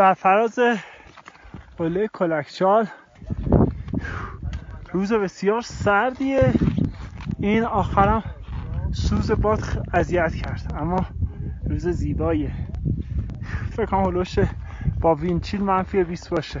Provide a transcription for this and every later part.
بر فراز قله کلکچال. روز بسیار سردیه. این آخرم سوز باد اذیت کرد اما روز زیباییه. فکر کنم با وینچیل منفی 20 باشه.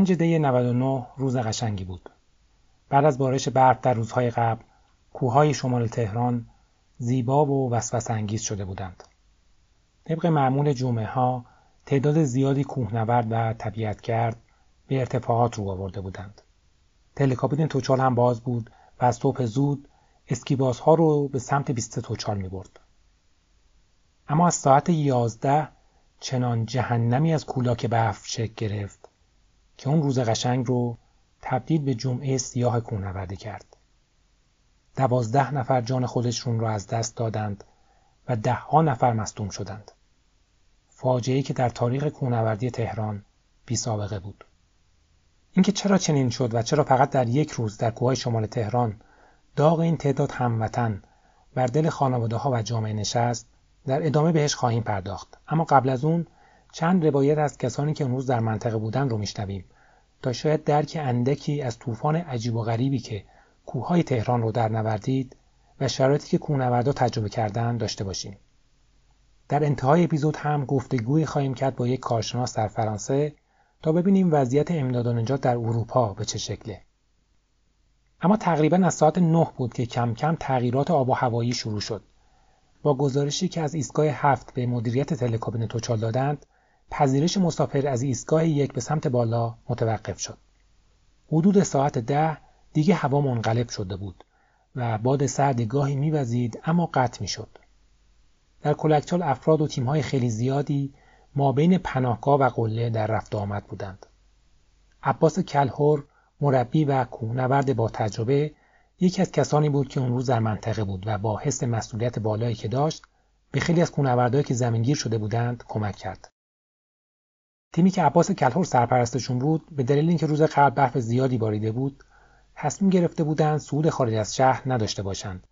پنج دی 99 روز قشنگی بود. بعد از بارش برف در روزهای قبل، کوههای شمال تهران زیبا و وسوسه انگیز شده بودند. طبق معمول جمعه ها تعداد زیادی کوهنورد و طبیعتگرد به ارتفاعات رو آورده بودند. تلکابین توچال هم باز بود و از صبح زود اسکیبازها رو به سمت بیست توچال می برد. اما از ساعت یازده چنان جهنمی از کولاک برف شکل گرفت که اون روز قشنگ رو تبدیل به جمعه سیاه کوهنوردی کرد. دوازده نفر جان خودشون رو از دست دادند و دهها نفر مصدوم شدند. فاجعه‌ای که در تاریخ کوهنوردی تهران بی سابقه بود. اینکه چرا چنین شد و چرا فقط در یک روز در کوههای شمال تهران داغ این تعداد هموطن بر دل خانواده ها و جامعه نشست در ادامه بهش خواهیم پرداخت اما قبل از اون چند روایت از کسانی که اون روز در منطقه بودن رو میشنویم تا شاید درک اندکی از طوفان عجیب و غریبی که کوههای تهران رو در نوردید و شرایطی که کوهنوردا تجربه کردن داشته باشیم. در انتهای اپیزود هم گفتگوی خواهیم کرد با یک کارشناس در فرانسه تا ببینیم وضعیت امداد و نجات در اروپا به چه شکله. اما تقریبا از ساعت 9 بود که کم کم تغییرات آب و هوایی شروع شد. با گزارشی که از ایستگاه هفت به مدیریت تلکابین توچال دادند، پذیرش مسافر از ایستگاه یک به سمت بالا متوقف شد. حدود ساعت ده دیگه هوا منقلب شده بود و باد سرد گاهی میوزید اما قطع می‌شد. در کلکچال افراد و تیمهای خیلی زیادی ما بین پناهگاه و قله در رفت آمد بودند. عباس کلهور مربی و کوهنورد با تجربه یکی از کسانی بود که اون روز در منطقه بود و با حس مسئولیت بالایی که داشت به خیلی از کوهنوردایی که زمینگیر شده بودند کمک کرد. تیمی که عباس کلهور سرپرستشون بود به دلیل اینکه روز قبل برف زیادی باریده بود تصمیم گرفته بودند صعود خارج از شهر نداشته باشند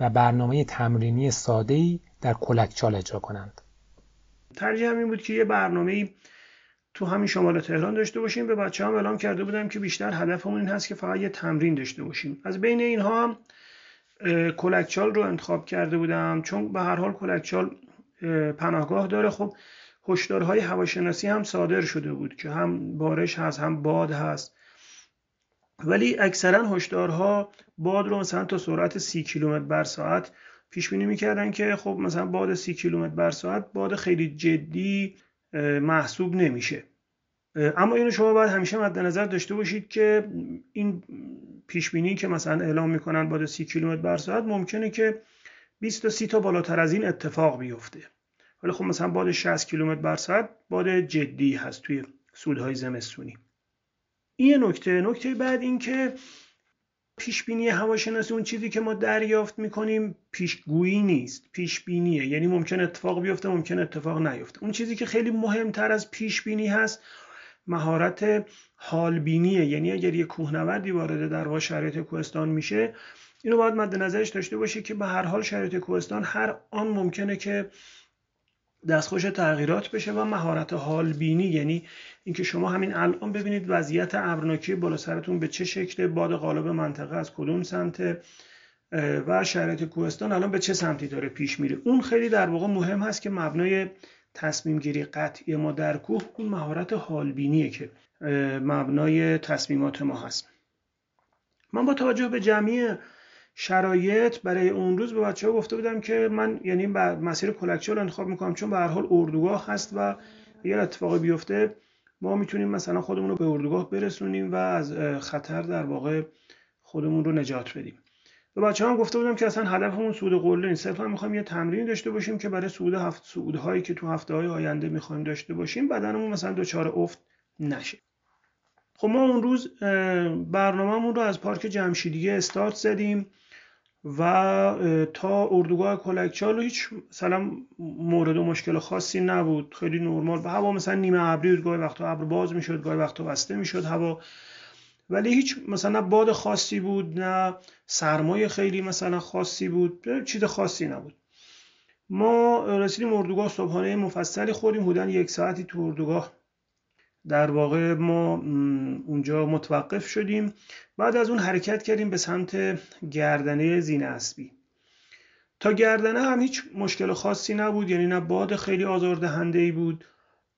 و برنامه تمرینی ساده‌ای در کلکچال اجرا کنند. ترجیح این بود که یه برنامه تو همین شمال تهران داشته باشیم. به بچه هم اعلام کرده بودم که بیشتر هدفمون این هست که فقط یه تمرین داشته باشیم. از بین اینها هم کلکچال رو انتخاب کرده بودم. چون به هر حال کلکچال پناهگاه داره. خب هشدارهای هواشناسی هم صادر شده بود که هم بارش هست هم باد هست. ولی اکثرا هشدارها باد رو مثلا تا سرعت سی کیلومتر بر ساعت پیش بینی می‌کردن که خب مثلا باد سی کیلومتر بر ساعت باد خیلی جدی محسوب نمیشه. اما اینو شما باید همیشه مد نظر داشته باشید که این پیش بینی که مثلا اعلام می‌کنن باد سی کیلومتر بر ساعت ممکنه که 20 تا 30 تا بالاتر از این اتفاق بیفته. ولی خب مثلا باد 60 کیلومتر بر ساعت باد جدی هست توی سودهای زمستونی. این نکته. نکته بعد این که پیش بینی هواشناسی اون چیزی که ما دریافت می‌کنیم پیشگویی نیست. پیش بینیه یعنی ممکن اتفاق بیفته ممکن اتفاق نیفته. اون چیزی که خیلی مهمتر از پیش بینی هست مهارت حالبینیه. یعنی اگر یه کوهنوردی وارد در شرایط کوهستان میشه اینو باید مد نظرش داشته باشه که به هر حال شرایط کوهستان هر آن ممکنه که دستخوش تغییرات بشه و مهارت حال بینی. یعنی اینکه شما همین الان ببینید وضعیت ابرناکی بالا سرتون به چه شکل باد غالب منطقه از کدوم سمت و شرایط کوهستان الان به چه سمتی داره پیش میره. اون خیلی در واقع مهم هست که مبنای تصمیم گیری قطعی ما در کوه اون مهارت حالبینیه که مبنای تصمیمات ما هست. من با توجه به جمعی شرایط برای اون روز به بچه ها گفته بودم که من یعنی مسیر کلکچال انتخاب می‌کنم چون به هر حال اردوگاه هست و اگر اتفاقی بیفته ما می‌تونیم مثلا خودمون رو به اردوگاه برسونیم و از خطر در واقع خودمون رو نجات بدیم. به بچه هم گفته بودم که اصلا هدفمون صعود قله نیست. صرفا می‌خوایم یه تمرین داشته باشیم که برای صعود هفت صعودهایی که تو هفته های آینده می‌خوایم داشته باشیم بدنمون مثلا دچار افت نشه. خب ما اون روز برنامهمون رو از پارک جمشیدیه استارت زدیم. و تا اردوگاه کلکچال هیچ مثلا مورد و مشکل خاصی نبود. خیلی نرمال. و هوا مثلا نیمه ابری بود گاهی وقتا ابر باز می‌شد گاهی وقتا بسته می‌شد هوا. ولی هیچ مثلا باد خاصی بود نه سرمایه خیلی مثلا خاصی بود چیز خاصی نبود. ما رسیدیم اردوگاه صبحانه مفصلی خوردیم حدودا یک ساعتی تو اردوگاه. در واقع ما اونجا متوقف شدیم. بعد از اون حرکت کردیم به سمت گردنه زین اسبی تا گردنه هم هیچ مشکل خاصی نبود یعنی نه باد خیلی آزاردهنده ای بود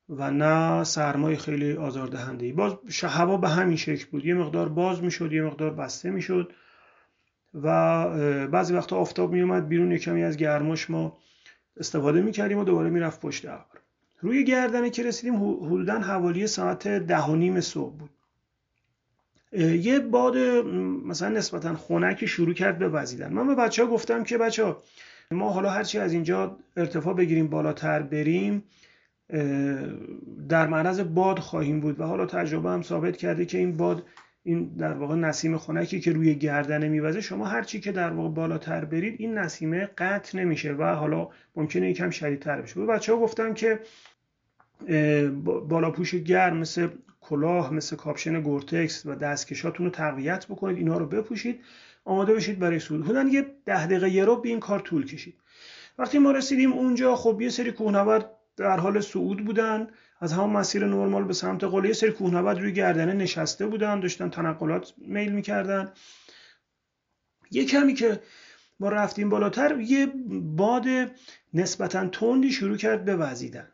و نه سرمای خیلی آزاردهنده ای باز هوا به همین شکل بود. یه مقدار باز می‌شد یه مقدار بسته می‌شد و بعضی وقتا آفتاب میومد بیرون کمی از گرماش ما استفاده می‌کردیم و دوباره می‌رفت پشت ابر. روی گردنه که رسیدیم حدودا حوالی ساعت ده و نیم صبح بود. یه باد مثلا نسبتا خنکی شروع کرد به وزیدن. من به بچه ها گفتم که بچه ها ما حالا هرچی از اینجا ارتفاع بگیریم بالاتر بریم در معرض باد خواهیم بود. و حالا تجربه هم ثابت کرده که این باد این در واقع نسیم خنکی که روی گردنه میوزه شما هر چی که در واقع بالاتر برید این نسیمه قطع نمیشه و حالا ممکنه یکم شدیدتر بشه. به بچه ها گفتم که بالاپوش گرم مثل کلاه مثل کاپشن گورتکس و دستکشاتون رو تقویت بکنید اینها رو بپوشید آماده بشید برای صعود. حدودا یه ده دقیقه‌ای رو به این کار طول کشید. وقتی ما رسیدیم اونجا خب یه سری کوهنورد در حال صعود بودن از همون مسیر نرمال به سمت قله یه سری کوهنورد روی گردنه نشسته بودن داشتن تنقلات میل می‌کردن. یه کمی که ما رفتیم بالاتر یه باد نسبتا تندی شروع کرد به وزیدن.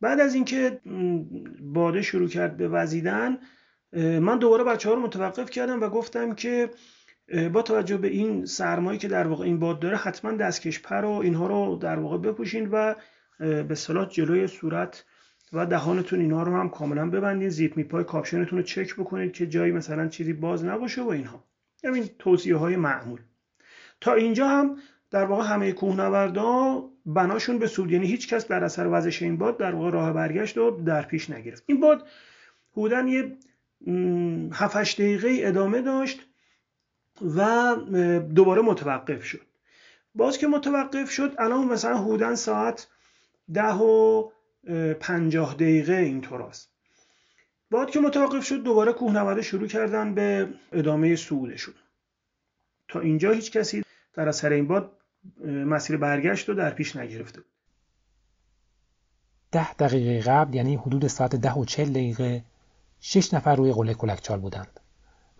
بعد از اینکه باده شروع کرد به وزیدن من دوباره بچه ها رو متوقف کردم و گفتم که با توجه به این سرمایی که در واقع این باد داره حتما دستکش پر و اینها رو در واقع بپوشین و به صلاح جلوی صورت و دهانتون اینها رو هم کاملا ببندین. زیپ میپای کاپشنتون رو چک بکنید که جایی مثلا چیزی باز نباشه و اینها. همین توصیه های معمول. تا اینجا هم در واقع همه کوهنوردا بناشون به سود. یعنی هیچ کس در اثر وزش این باد در واقع راه برگشت و در پیش نگرفت. این باد حدودا یه 7 دقیقه ادامه داشت و دوباره متوقف شد. باز که متوقف شد الان مثلا حدودا ساعت ده و پنجاه دقیقه اینطور است. بعد که متوقف شد دوباره کوهنورده شروع کردن به ادامه صعودشون تا اینجا هیچ کسی در اثر این باد مسیر برگشت رو در پیش نگرفته بود. ده دقیقه قبل یعنی حدود ساعت ده و چل دقیقه شش نفر روی قله کلکچال بودند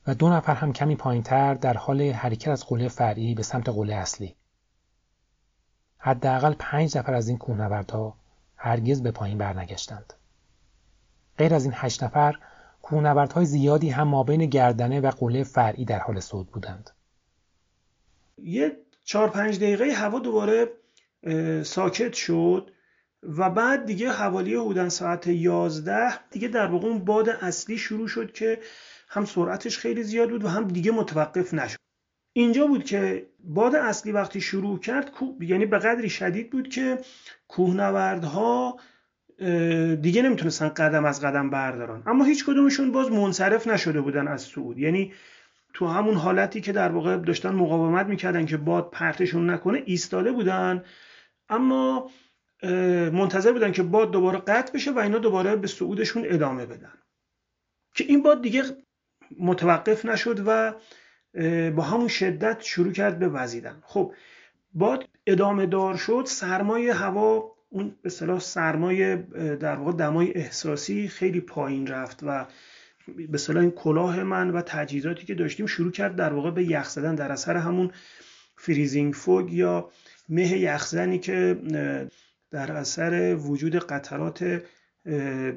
و دو نفر هم کمی پایینتر در حال حرکت از قله فرعی به سمت قله اصلی. حداقل پنج نفر از این کوهنوردها هرگز به پایین برنگشتند. غیر از این هشت نفر کوهنوردهای زیادی هم مابین گردنه و قله فرعی در حال صعود بودند. یه چهار پنج دقیقه هوا دوباره ساکت شد و بعد دیگه حوالی حدودن ساعت 11 دیگه در واقع اون باد اصلی شروع شد که هم سرعتش خیلی زیاد بود و هم دیگه متوقف نشد. اینجا بود که باد اصلی وقتی شروع کرد یعنی به قدری شدید بود که کوهنوردها دیگه نمی‌تونستن قدم از قدم بردارن. اما هیچ کدومشون باز منصرف نشده بودن از صعود. یعنی تو همون حالتی که در واقع داشتن مقاومت می‌کردن که باد پرتشون نکنه ایستاده بودن. اما منتظر بودن که باد دوباره قطع بشه و اینا دوباره به صعودشون ادامه بدن. که این باد دیگه متوقف نشد و با همون شدت شروع کرد به وزیدن. خب باد ادامه دار شد سرمایه هوا اون به صلاح سرمایه در واقع دمای احساسی خیلی پایین رفت و به صلاح این کلاه من و تجهیزاتی که داشتیم شروع کرد در واقع به یخ زدن در اثر همون فریزینگ فوگ یا مه یخزنی که در اثر وجود قطرات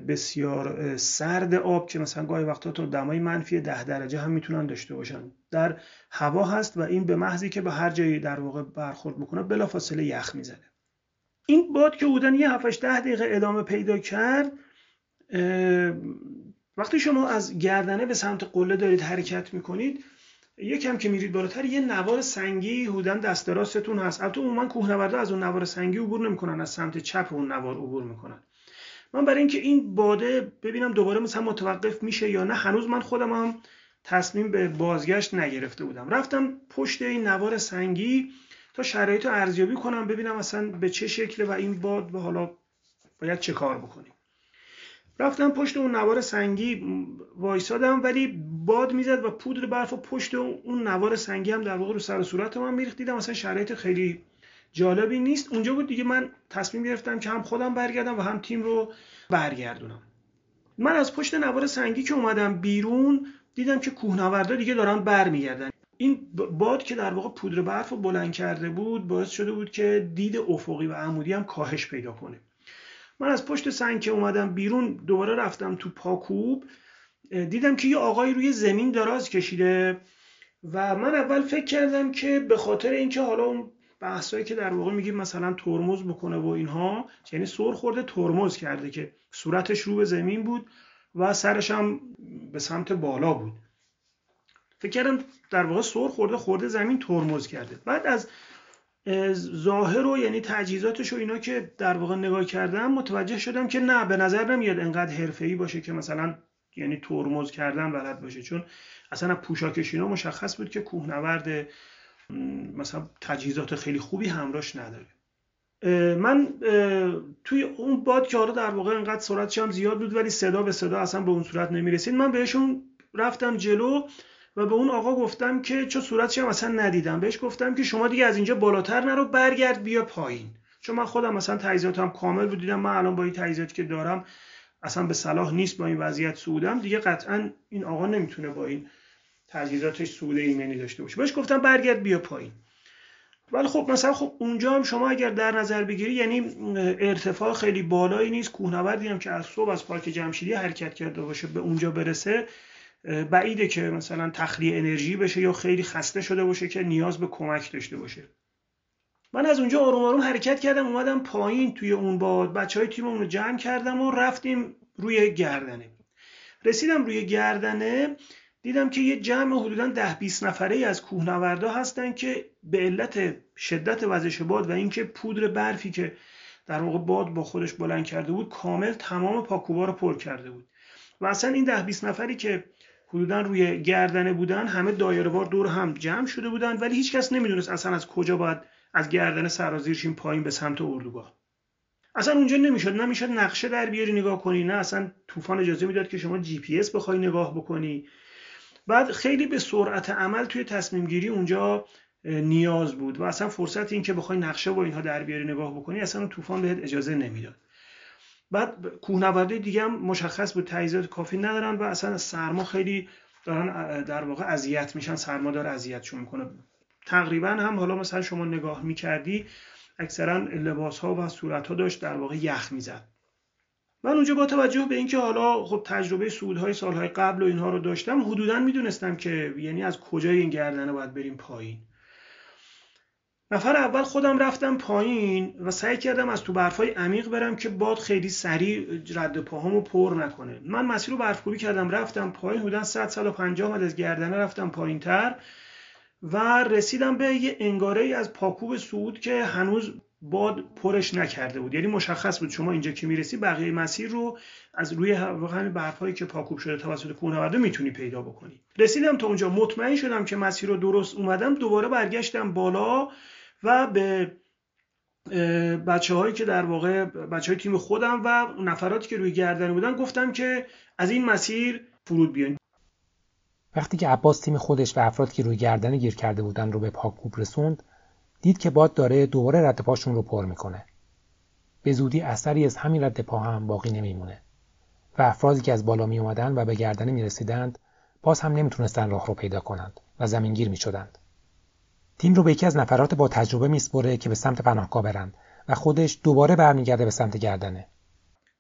بسیار سرد آب که مثلا گاهی وقتا تا دمای منفی ده درجه هم می‌تونن داشته باشن. در هوا هست و این به محضی که به هر جایی در واقع برخورد بکنه بلافاصله یخ می‌زنه این باد که بودن یه 7 ده دقیقه ادامه پیدا کرد وقتی شما از گردنه به سمت قله دارید حرکت می‌کنید یکم که میرید بالاتر یه نوار سنگی هودن دست راستتون هست. البته عموما کوهنوردا از اون نوار سنگی عبور نمی‌کنن از سمت چپ اون نوار عبور می‌کنن. من برای اینکه این باده ببینم دوباره مثلا متوقف میشه یا نه هنوز من خودم هم تصمیم به بازگشت نگرفته بودم. رفتم پشت این نوار سنگی تا شرایط رو ارزیابی کنم ببینم مثلا به چه شکله و این باد و حالا باید چه کار بکنیم. رفتم پشت اون نوار سنگی وایسادم ولی باد می‌زد و پودر برف و پشت اون نوار سنگی هم در واقع رو سر صورت من میریخت دیدم مثلا شرایط خیلی جالبی نیست. اونجا بود دیگه من تصمیم گرفتم که هم خودم برگردم و هم تیم رو برگردونم. من از پشت نوار سنگی که اومدم بیرون دیدم که کوهنوردا دیگه دارن برمیگردن. این باد که در واقع پودر برف رو بلند کرده بود باعث شده بود که دید افقی و عمودی هم کاهش پیدا کنه. من از پشت سنگ که اومدم بیرون دوباره رفتم تو پاکوب دیدم که یه آقایی روی زمین دراز کشیده و من اول فکر کردم که به خاطر اینکه حالا اون بحثایی که در واقع میگیم مثلا ترمز بکنه و اینها یعنی سر خورده ترمز کرده که صورتش رو به زمین بود و سرش هم به سمت بالا بود. فکر کردم در واقع سر خورده خورده زمین ترمز کرده. بعد از ظاهر و یعنی تجهیزاتش و اینا که در واقع نگاه کردم متوجه شدم که نه به نظر نمیاد انقدر حرفه‌ای باشه که مثلا یعنی ترمز کردن بلد باشه. چون اصلا پوشاکش اینا مشخص بود که کوهنورد مثلا تجهیزات خیلی خوبی همراش نداره. من توی اون باد که در واقع انقدر سرعتش هم زیاد بود ولی صدا به صدا اصلا به اون صورت نمی‌رسید. من بهشون رفتم جلو و به اون آقا گفتم که چون صورتش هم اصلا ندیدم. بهش گفتم که شما دیگه از اینجا بالاتر نرو برگرد بیا پایین. چون من خودم مثلا تجهیزاتم کامل بود. دیدم من الان با این تجهیزاتی که دارم اصلا به صلاح نیست با این وضعیت سودم دیگه قطعا این آقا نمی‌تونه با این تجهیزاتش سود ایمنی داشته باشه. بهش گفتم برگرد بیا پایین. ولی خب مثلا خب اونجا هم شما اگر در نظر بگیری یعنی ارتفاع خیلی بالایی نیست. کوهنوردی هم که از صبح از پارک جمشیدی حرکت کرده باشه به اونجا برسه بعیده که مثلا تخلیه انرژی بشه یا خیلی خسته شده باشه که نیاز به کمک داشته باشه. من از اونجا آروم آروم حرکت کردم اومدم پایین توی اون باد بچه های تیممون رو جمع کردم و رفتیم روی گردنه. رسیدم روی گردنه دیدم که یه جمع حدودا ده 20 نفره ای از کوهنوردا هستن که به علت شدت وزش باد و اینکه پودر برفی که در واقع باد با خودش بلند کرده بود کامل تمام پاکوبا رو پر کرده بود. و اصلا این ده 20 نفری که حدودا روی گردنه بودن همه دایرهوار دور هم جمع شده بودن ولی هیچکس نمی‌دونست اصلا از کجا باید از گردنه سرازیرشیم پایین به سمت اردوگاه. اصلا اونجا نمی‌شد نمی‌شد نقشه در بیاری نگاه کنی نه اصلا طوفان اجازه می‌داد که شما جی پی اس بخوای نگاه بکنی. بعد خیلی به سرعت عمل توی تصمیم گیری اونجا نیاز بود و اصلا فرصت این که بخوای نقشه با اینها در بیاری نگاه بکنی اصلا طوفان بهت اجازه نمی‌داد. بعد کوهنورده دیگه هم مشخص بود تجهیزات کافی ندارن و اصلا سرما خیلی دارن در واقع اذیت میشن سرما داره اذیتشون می‌کنه. تقریبا هم حالا مثلا شما نگاه می‌کردی اکثرا لباس ها و صورت ها داشت در واقع یخ می‌زد. من اونجا با توجه به اینکه حالا خب تجربه سودهای سالهای قبل و اینها رو داشتم حدودا می‌دونستم که یعنی از کجای این گردنه باید بریم پایین. نفر اول خودم رفتم پایین و سعی کردم از تو برفای عمیق برم که باد خیلی سریع رد پاهامو پر نکنه. من مسیر رو برفکوبی کردم رفتم پایین حدودا 100 150 متر از گردنه رفتم پایین تر و رسیدم به یه انگاره ای از پاکوب سعود که هنوز باد پرش نکرده بود. یعنی مشخص بود شما اینجا که می‌رسی. بقیه مسیر رو از روی همین برفایی که پاکوب شده توسط کوهنوردا می‌تونی پیدا بکنی. رسیدم تا اونجا. مطمئن شدم که مسیر رو درست اومدم. دوباره برگشتم بالا. و به بچه هایی که در واقع بچه های تیم خودم و نفراتی که روی گردن بودن گفتم که از این مسیر فرود بیان وقتی که عباس تیم خودش و افرادی که روی گردن گیر کرده بودن رو به پاکوب رسوند دید که باد داره دوباره رد پاشون رو پر می‌کنه به زودی اثری از همین رد پا هم باقی نمیمونه و افرادی که از بالا می اومدن و به گردنه می رسیدند باز هم نمی‌تونستن راه رو پیدا کنند و زمینگیر می شدند. تیم رو به یکی از نفرات با تجربه میسپره که به سمت پناهگاه برند و خودش دوباره برمیگرده به سمت گردنه.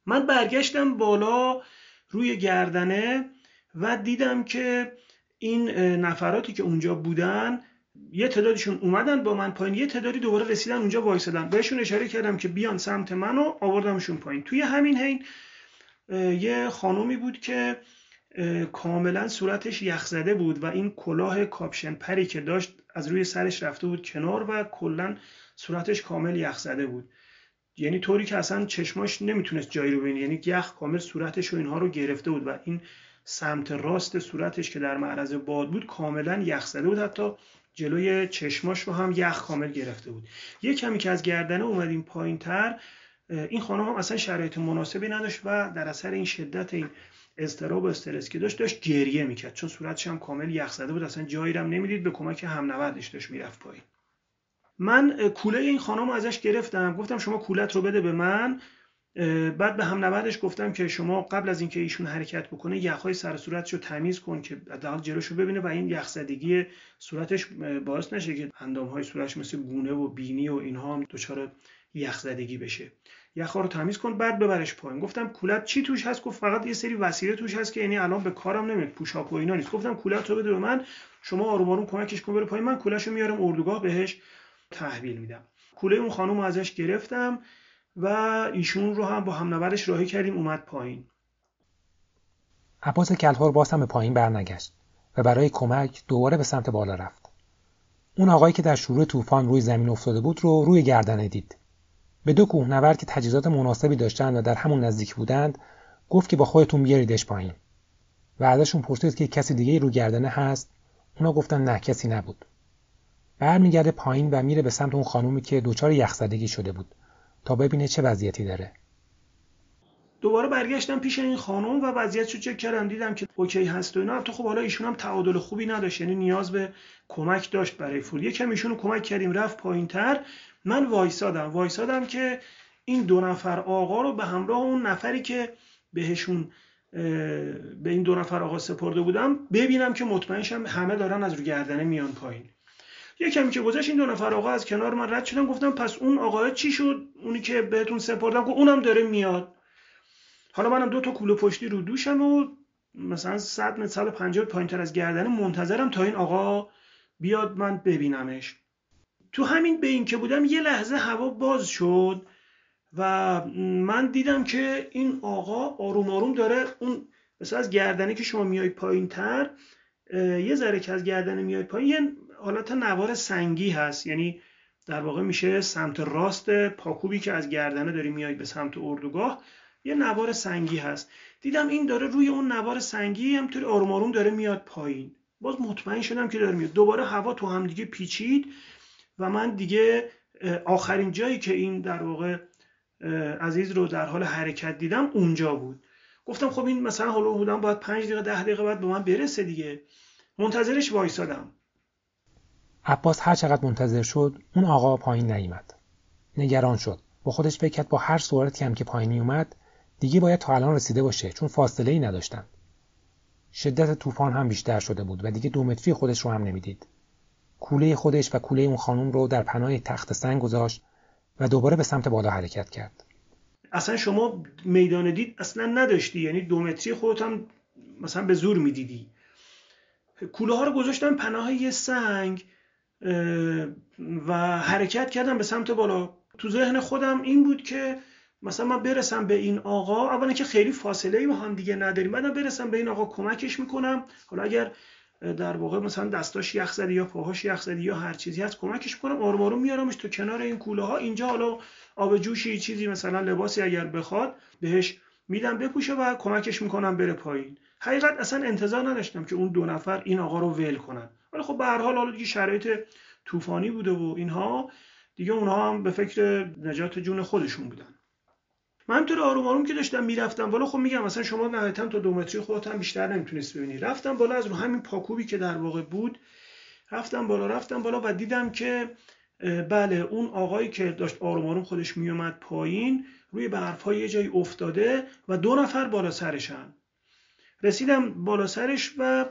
من برگشتم بالا روی گردنه و دیدم که این نفراتی که اونجا بودن یه تعدادشون اومدن با من پایین یه تعدادی دوباره رسیدن اونجا وایسادن. بهشون اشاره کردم که بیان سمت من و آوردمشون پایین. توی همین حین یه خانومی بود که کاملا صورتش یخزده بود و این کلاه کاپشن پری که داشت از روی سرش رفته بود کنار و کلا صورتش کامل یخزده بود. یعنی طوری که اصلا چشماش نمی‌تونست جایی رو ببینه. یعنی یخ کامل صورتش و اینها رو گرفته بود و این سمت راست صورتش که در معرض باد بود کاملا یخزده بود. حتی جلوی چشماش رو هم یخ کامل گرفته بود. یه کمی که از گردنه اومدیم پایین تر این خانم هم اصلا شرایط مناسبی نداشت و در اثر این شدت این اضطراب و استرس که داشت داشت گریه می‌کرد. چون صورتش هم کامل یخ زده بود اصلا جایی هم نمی‌دید به کمک هم نوردش داشت می‌رفت پایین. من کوله این خانم ازش گرفتم. گفتم شما کولت رو بده به من. بعد به هم نوردش گفتم که شما قبل از اینکه ایشون حرکت بکنه یخهای سر صورتش رو تمیز کن که حداقل جلوش رو ببینه و این یخزدگی صورتش باعث نشه که اندام های صورتش مثل گونه و بینی و اینها هم دچار یخزدگی بشه. یخا رو تمیز کن بعد ببرش پایین. گفتم کولت چی توش هست؟ گفت فقط یه سری وسیله توش هست که یعنی الان به کارم نمیاد پوشاک و اینا نیست. گفتم کولت رو بده به من شما آروم آروم کمکش کن بره پایین. من کولش میارم اردوگاه بهش تحویل میدم. کوله اون خانم ازش گرفتم و ایشون رو هم با هم نبرش راهی کردیم اومد پایین. عباس کلهار باز هم به پایین برنگشت و برای کمک دوباره به سمت بالا رفت. اون آقایی که در شروع طوفان روی زمین افتاده بود رو روی گردنه دید. به دو کوهنورد که تجهیزات مناسبی داشتند و در همون نزدیک بودند گفت که با خودتون بیاریدش پایین. و ازشون پرسید که کسی دیگه رو گردنه هست؟ اونا گفتن نه کسی نبود. برمیگرده پایین و میره به سمت اون خانومی که دچار یخزدگی شده بود تا ببینه چه وضعیتی داره. دوباره برگشتم پیش این خانم و وضعیتش رو چک کردم. دیدم که اوکی هست و اینا. تو خب حالا ایشون هم تعادل خوبی نداشت یعنی نیاز به کمک داشت برای فول یکم ایشون رو کمک کردیم رفت پایینتر. من وایسادم. وایسادم که این دو نفر آقا رو به همراه اون نفری که بهشون به این دو نفر آقا سپرده بودم ببینم که مطمئنشم همه دارن از رو گردنه میان پایین. یکمی که گذشت این دو نفر آقا از کنار من رد شدن گفتم پس اون آقا چی شد؟ اونی که بهتون سپردم گفت اونم داره میاد. حالا منم دو تا کوله پشتی رو دوشم و مثلا 100 متر 150 پایینتر از گردنه منتظرم تا این آقا بیاد من ببینمش. تو همین به این که بودم یه لحظه هوا باز شد و من دیدم که این آقا آروم آروم داره اون مثلا از گردنه که شما میای پایین تر یه ذره که از گردنه میای پایین یه حالت نوار سنگی هست. یعنی در واقع میشه سمت راست پاکوبی که از گردنه داری میای به سمت اردوگاه یه نوار سنگی هست. دیدم این داره روی اون نوار سنگی همطوری آروم آروم داره میاد پایین. باز مطمئن شدم که داره میاد. دوباره هوا تو هم دیگه پیچید. و من دیگه آخرین جایی که این در واقع عزیز رو در حال حرکت دیدم اونجا بود. گفتم خب این مثلا حالا بودم باید پنج دقیقه ده دقیقه بعد به من برسه دیگه. منتظرش وایسادم. عباس هر چقدر منتظر شد اون آقا پایین نیامد نگران شد. با خودش فکر کرد با هر صورتی هم که پایین اومد دیگه باید تا الان رسیده باشه چون فاصله ای نداشتن. شدت طوفان هم بیشتر شده بود و دیگه دو متری خودش رو هم نمی‌دید. کوله خودش و کوله اون خانم رو در پناه تخت سنگ گذاشت و دوباره به سمت بالا حرکت کرد. اصلا شما میدان دید اصلا نداشتی؟ یعنی دو متری خودت هم مثلا به زور می‌دیدی. کوله ها رو گذاشتم پناه یه سنگ و حرکت کردم به سمت بالا. تو ذهن خودم این بود که مثلا من برسم به این آقا اولا که خیلی فاصله ای با هم دیگه نداریم. بعدم برسم به این آقا کمکش می‌کنم. حالا اگر در واقع مثلا دستاش یخ زدی یا پاهاش یخ زدی یا هر چیزی هست کمکش کنم آروم آروم میارمش تو کنار این کوله ها اینجا حالا آب جوشی چیزی مثلا لباسی اگر بخواد بهش میدم بپوشه و کمکش می‌کنم بره پایین. حقیقت اصلا انتظار نداشتم که اون دو نفر این آقا رو ول کنن. ولی خب به هر حال حالا دیگه شرایط طوفانی بوده و اینها دیگه اونها هم به فکر نجات جون خودشون بودن. من همینطور آروم آروم که داشتم می‌رفتم بالا خب میگم مثلا شما نهایتا تا دو متری خودت هم بیشتر نمی‌تونست ببینی. رفتم بالا از رو همین پاکوبی که در واقع بود رفتم بالا رفتم بالا و دیدم که بله اون آقایی که داشت آروم آروم خودش میومد پایین روی برف یه جایی افتاده و دو نفر بالا سرشن. رسیدم بالا سرش و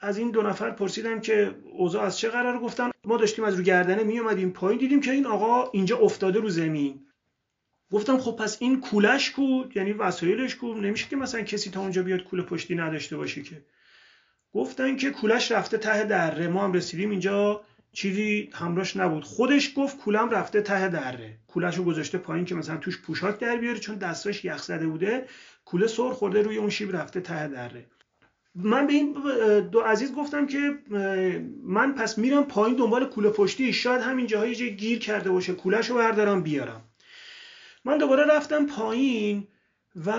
از این دو نفر پرسیدم که اوضاع از چه قرار گفتن ما داشتیم از رو گردنه می اومدیم پایین دیدیم که این آقا اینجا افتاده رو زمین. گفتم خب پس این کولش کو؟ یعنی وسایلش کو؟ نمیشه که مثلا کسی تا اونجا بیاد کوله پشتی نداشته باشه که. گفتن که کولش رفته ته دره. ما هم رسیدیم اینجا چیزی همراش نبود. خودش گفت کولم رفته ته دره. کولش رو گذاشته پایین که مثلا توش پوشاک در بیاره چون دستاش یخ زده بوده. کوله سر خورده روی اون شیب رفته ته دره. من به این دو عزیز گفتم که من پس میرم پایین دنبال کوله پشتی. شاید همین جاهای گیر کرده باشه. کولش رو بردارم بیارم. من دوباره رفتم پایین و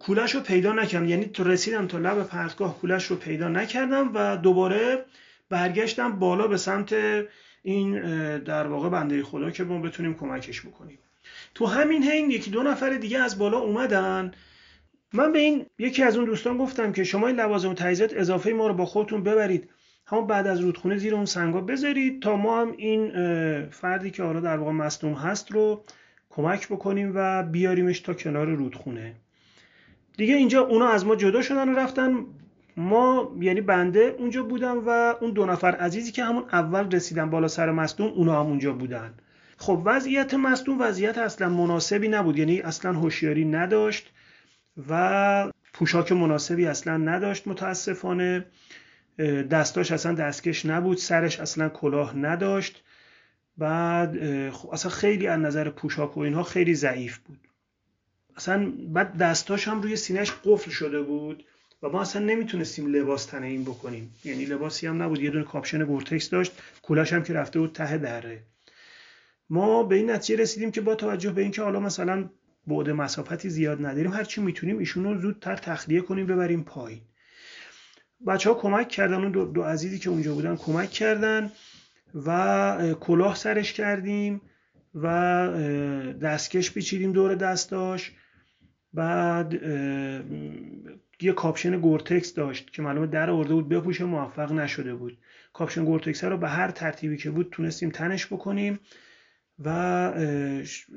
کولش رو پیدا نکردم. یعنی تو رسیدم تا لب پرتگاه کولش رو پیدا نکردم و دوباره برگشتم بالا به سمت این در واقع بنده خدا که ما بتونیم کمکش بکنیم. تو همین حین یکی دو نفر دیگه از بالا اومدن. من به این یکی از اون دوستان گفتم که شما این لوازم و تجهیزات اضافه ما رو با خودتون ببرید. همون بعد از رودخونه زیر اون سنگا بذارید تا ما هم این فردی که حالا در واقع مصدوم هست رو کمک بکنیم و بیاریمش تا کنار رودخونه. دیگه اینجا اونا از ما جدا شدن و رفتن. ما یعنی بنده اونجا بودم و اون دو نفر عزیزی که همون اول رسیدن بالا سر مصدوم اونا هم اونجا بودن. خب وضعیت مصدوم وضعیت اصلا مناسبی نبود. یعنی اصلا هوشیاری نداشت و پوشاک مناسبی اصلا نداشت متاسفانه. دستاش اصلا دستکش نبود. سرش اصلا کلاه نداشت. بعد خب اصلا خیلی از نظر پوشاک و اینها خیلی ضعیف بود. اصلا بعد دستاش هم روی سینهش قفل شده بود و ما اصلا نمی‌تونستیم لباس تن این بکنیم. یعنی لباسی هم نبود یه دونه کاپشن گورتکس داشت کولش هم که رفته بود ته دره. ما به این نتیجه رسیدیم که با توجه به اینکه حالا مثلا بعد مسافتی زیاد نداریم هر چی می‌تونیم ایشون زودتر تخلیه کنیم ببریم پایین. بچه ها کمک کردن اون دو, دو عزیزی که اونجا بودن کمک کردن. و کلاه سرش کردیم و دستکش پیچیدیم دور دستاش. بعد یه کاپشن گورتکس داشت که معلومه در آورده بود بپوشه موفق نشده بود. کاپشن گورتکس رو به هر ترتیبی که بود تونستیم تنش بکنیم و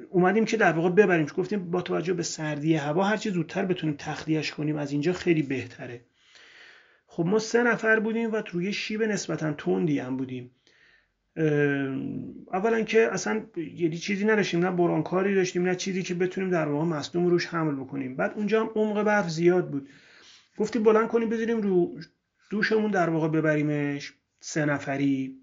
اومدیم که در واقع ببریم گفتیم با توجه به سردی هوا هرچی زودتر بتونیم تخلیهش کنیم از اینجا خیلی بهتره. خب ما سه نفر بودیم و روی شیب نسبتا تندی هم بودیم. اولا که اصلا یعنی چیزی نداشتیم نه برانکاری داشتیم نه چیزی که بتونیم در واقع مصدوم روش حمل بکنیم. بعد اونجا هم عمق برف زیاد بود. گفتیم بلند کنیم بذاریم رو دوشمون در واقع ببریمش سه نفری.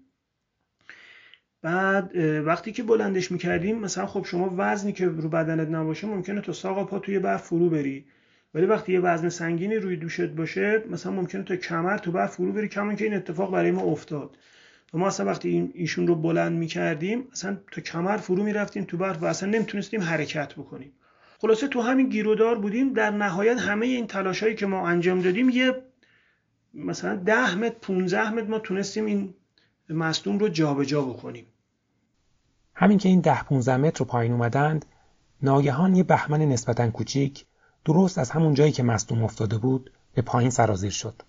بعد وقتی که بلندش می‌کردیم مثلا خب شما وزنی که رو بدنت نباشه ممکنه تا ساق پا توی برف فرو بری. ولی وقتی یه وزن سنگینی روی دوشت باشه مثلا ممکنه تا کمر تو برف فرو بری کمان که این اتفاق برای ما افتاد. و ما اصلا وقتی ایشون رو بلند می‌کردیم اصلا تا کمر فرو می‌رفتیم تو برف و اصلا نمی‌تونستیم حرکت بکنیم. خلاصه تو همین گیرودار بودیم در نهایت همه این تلاشایی که ما انجام دادیم یه مثلا ده متر 15 متر ما تونستیم این مصدوم رو جابجا جا بکنیم. همین که این ده 15 متر رو پایین اومدند ناگهان یه بهمن نسبتا کوچیک درست از همون جایی که مصدوم افتاده بود به پایین سرازیر شد.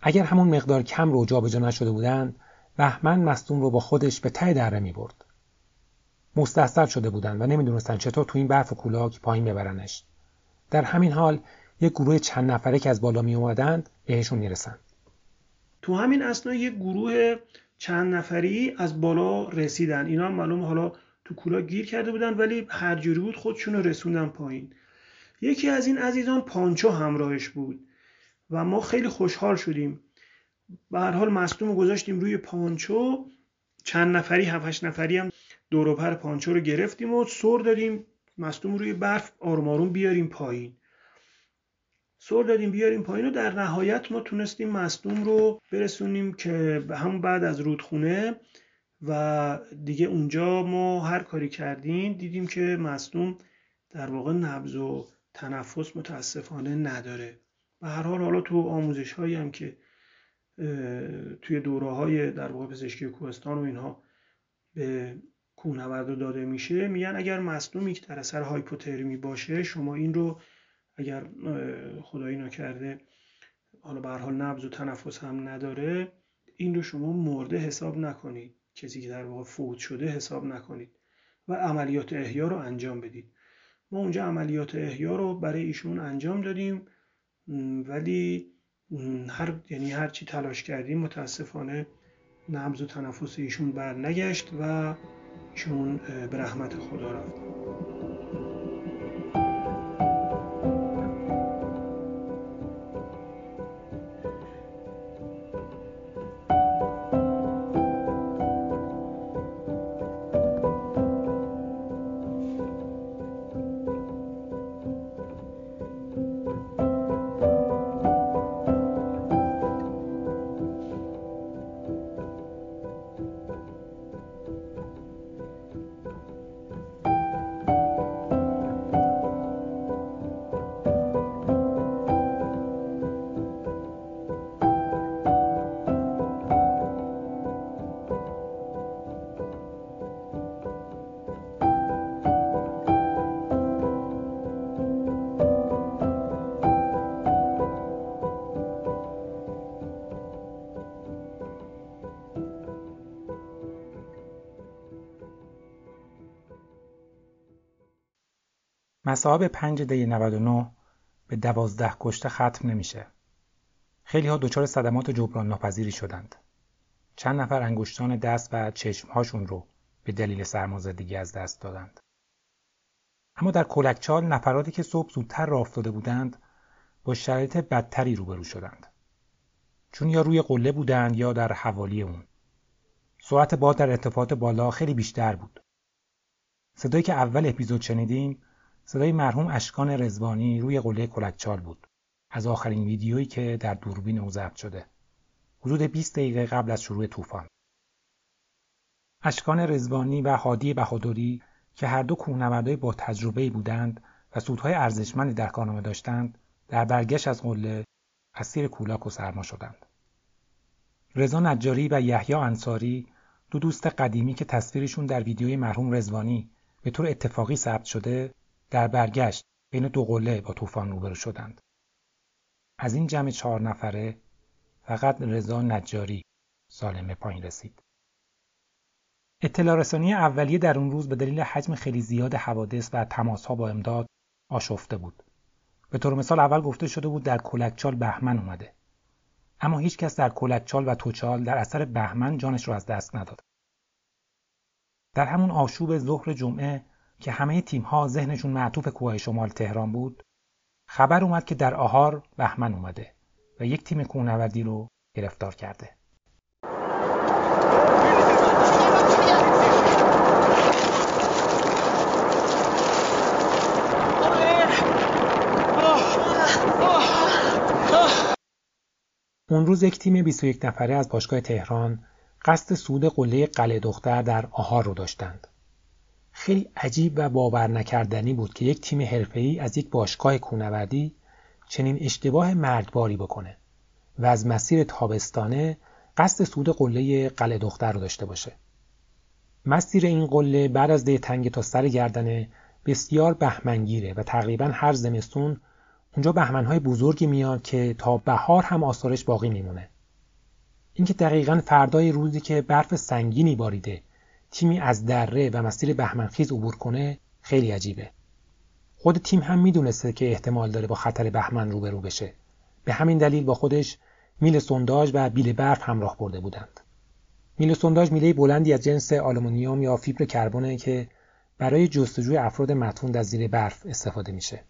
اگر همون مقدار کم رو جابجا نشده بودند بهمن مصدوم رو با خودش به ته دره می برد. مستحصل شده بودند و نمی‌دونستند چطور تو این برف و کولاک پایین ببرنش. در همین حال یک گروه چند نفره که از بالا می اومدند بهشون می‌رسند. تو همین اسنا یک گروه چند نفری از بالا رسیدن اینا هم معلوم حالا تو کولا گیر کرده بودن ولی هر جوری بود خودشون رسوندن پایین یکی از این عزیزان پانچو همراهش بود و ما خیلی خوشحال شدیم به هر حال مصدوم رو گذاشتیم روی پانچو. چند نفری هفت نفری هم دوروبر پانچو رو گرفتیم و سر دادیم. مصدوم روی برف آروم آروم بیاریم پایین. سر دادیم بیاریم پایین و در نهایت ما تونستیم مصدوم رو برسونیم که به همون بعد از رودخونه. و دیگه اونجا ما هر کاری کردیم دیدیم که مصدوم در واقع نبز و تنفس متاسفانه نداره. و هر حال حالا تو آموزش هایی هم که توی دوره های در واقع پزشکی کوهستان و اینها به کوهنورد داده میشه میگن اگر مصدومی که در اثر هایپوترمی باشه شما این رو اگر خدایی نکرده حالا به حال نبض و تنفس هم نداره این رو شما مرده حساب نکنید. کسی که در واقع فوت شده حساب نکنید و عملیات احیا رو انجام بدید. ما اونجا عملیات احیا رو برای ایشون انجام دادیم ولی هر یعنی هر چی تلاش کردیم متاسفانه نبض و تنفس ایشون بر نگشت و ایشون به رحمت خدا رفت. مصاب 5 دی 99 به 12 کشته ختم نمیشه. خیلی ها دچار صدمات جبران ناپذیری شدند. چند نفر انگشتان دست و چشمهاشون رو به دلیل سرمازدگی از دست دادند. اما در کلکچال نفراتی که صبح زودتر راه افتاده بودند با شرایط بدتری روبرو شدند. چون یا روی قله بودند یا در حوالی اون. سرعت باد در ارتفاعات بالا خیلی بیشتر بود. صدایی که اول اپیزود شنیدیم صدای مرحوم اشکان رزوانی روی قله کلکچال بود. از آخرین ویدیویی که در دوربین او ضبط شده. حدود 20 دقیقه قبل از شروع طوفان. اشکان رزوانی و هادی بهادری که هر دو کوهنوردای با تجربه بودند و سودهای ارزشمندی در کارنامه داشتند در برگشت از قله اسیر کولاک و سرما شدند. رضا نجاری و یحیی انصاری دو دوست قدیمی که تصویرشون در ویدیوی مرحوم رزوانی به طور اتفاقی ثبت شده در برگشت بین دو قله با طوفان روبرو شدند. از این جمع چهار نفره فقط رضا نجاری سالم پایین رسید. اطلاع رسانی اولیه در اون روز به دلیل حجم خیلی زیاد حوادث و تماسها با امداد آشفته بود. به طور مثال اول گفته شده بود در کلکچال بهمن اومده. اما هیچ کس در کلکچال و توچال در اثر بهمن جانش رو از دست نداد. در همون آشوب ظهر جمعه که همه تیم ها ذهنشون معطوف کوه شمال تهران بود خبر اومد که در آهار بهمن اومده و یک تیم کوهنوردی رو گرفتار کرده اون روز یک تیم 21 نفره از باشگاه تهران قصد سود قله قلعه دختر در آهار رو داشتند. خیلی عجیب و باور نکردنی بود که یک تیم حرفه‌ای از یک باشگاه کوهنوردی چنین اشتباه مرگباری بکنه و از مسیر تابستانه قصد سود قله قلعه دختر رو داشته باشه. مسیر این قله بعد از ده تنگ تا سر گردنه بسیار بهمنگیره و تقریبا هر زمستون اونجا بهمنهای بزرگی میاد که تا بهار هم آثارش باقی میمونه. اینکه دقیقا فردای روزی که برف سنگینی باریده تیمی از دره و مسیر بهمنخیز عبور کنه خیلی عجیبه. خود تیم هم می‌دونسته که احتمال داره با خطر بهمن روبرو بشه. به همین دلیل با خودش میل سونداژ و بیل برف همراه برده بودند. میل سونداژ میله بلندی از جنس آلومینیوم یا فیبر کربونه که برای جستجوی افراد مدفون از زیر برف استفاده میشه.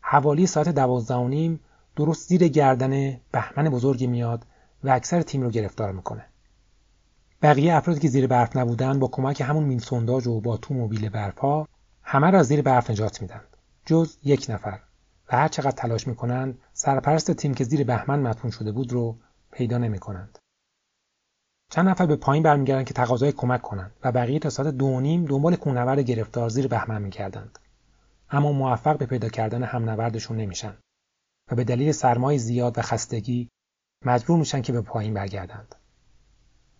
حوالی ساعت دوازده درست زیر گردن بهمن بزرگی میاد و اکثر تیم رو گرفتار می‌کنه. بقیه افرادی که زیر برف نبودن با کمک همون مین سونداژ و با تو موبیل برفها همه را از زیر برف نجات میدن. جز یک نفر. و هر چقدر تلاش می‌کنند سرپرست تیم که زیر بهمن مدفون شده بود رو پیدا نمی‌کنند. چند نفر به پایین برمیگردند که تقاضای کمک کنند و بقیه تا ساعت دو نیم دنبال کوهنورد گرفتار زیر بهمن می‌کردند. اما موفق به پیدا کردن همنوردشون نمیشن. و به دلیل سرمای زیاد و خستگی مجبور میشن که به پایین برگردند.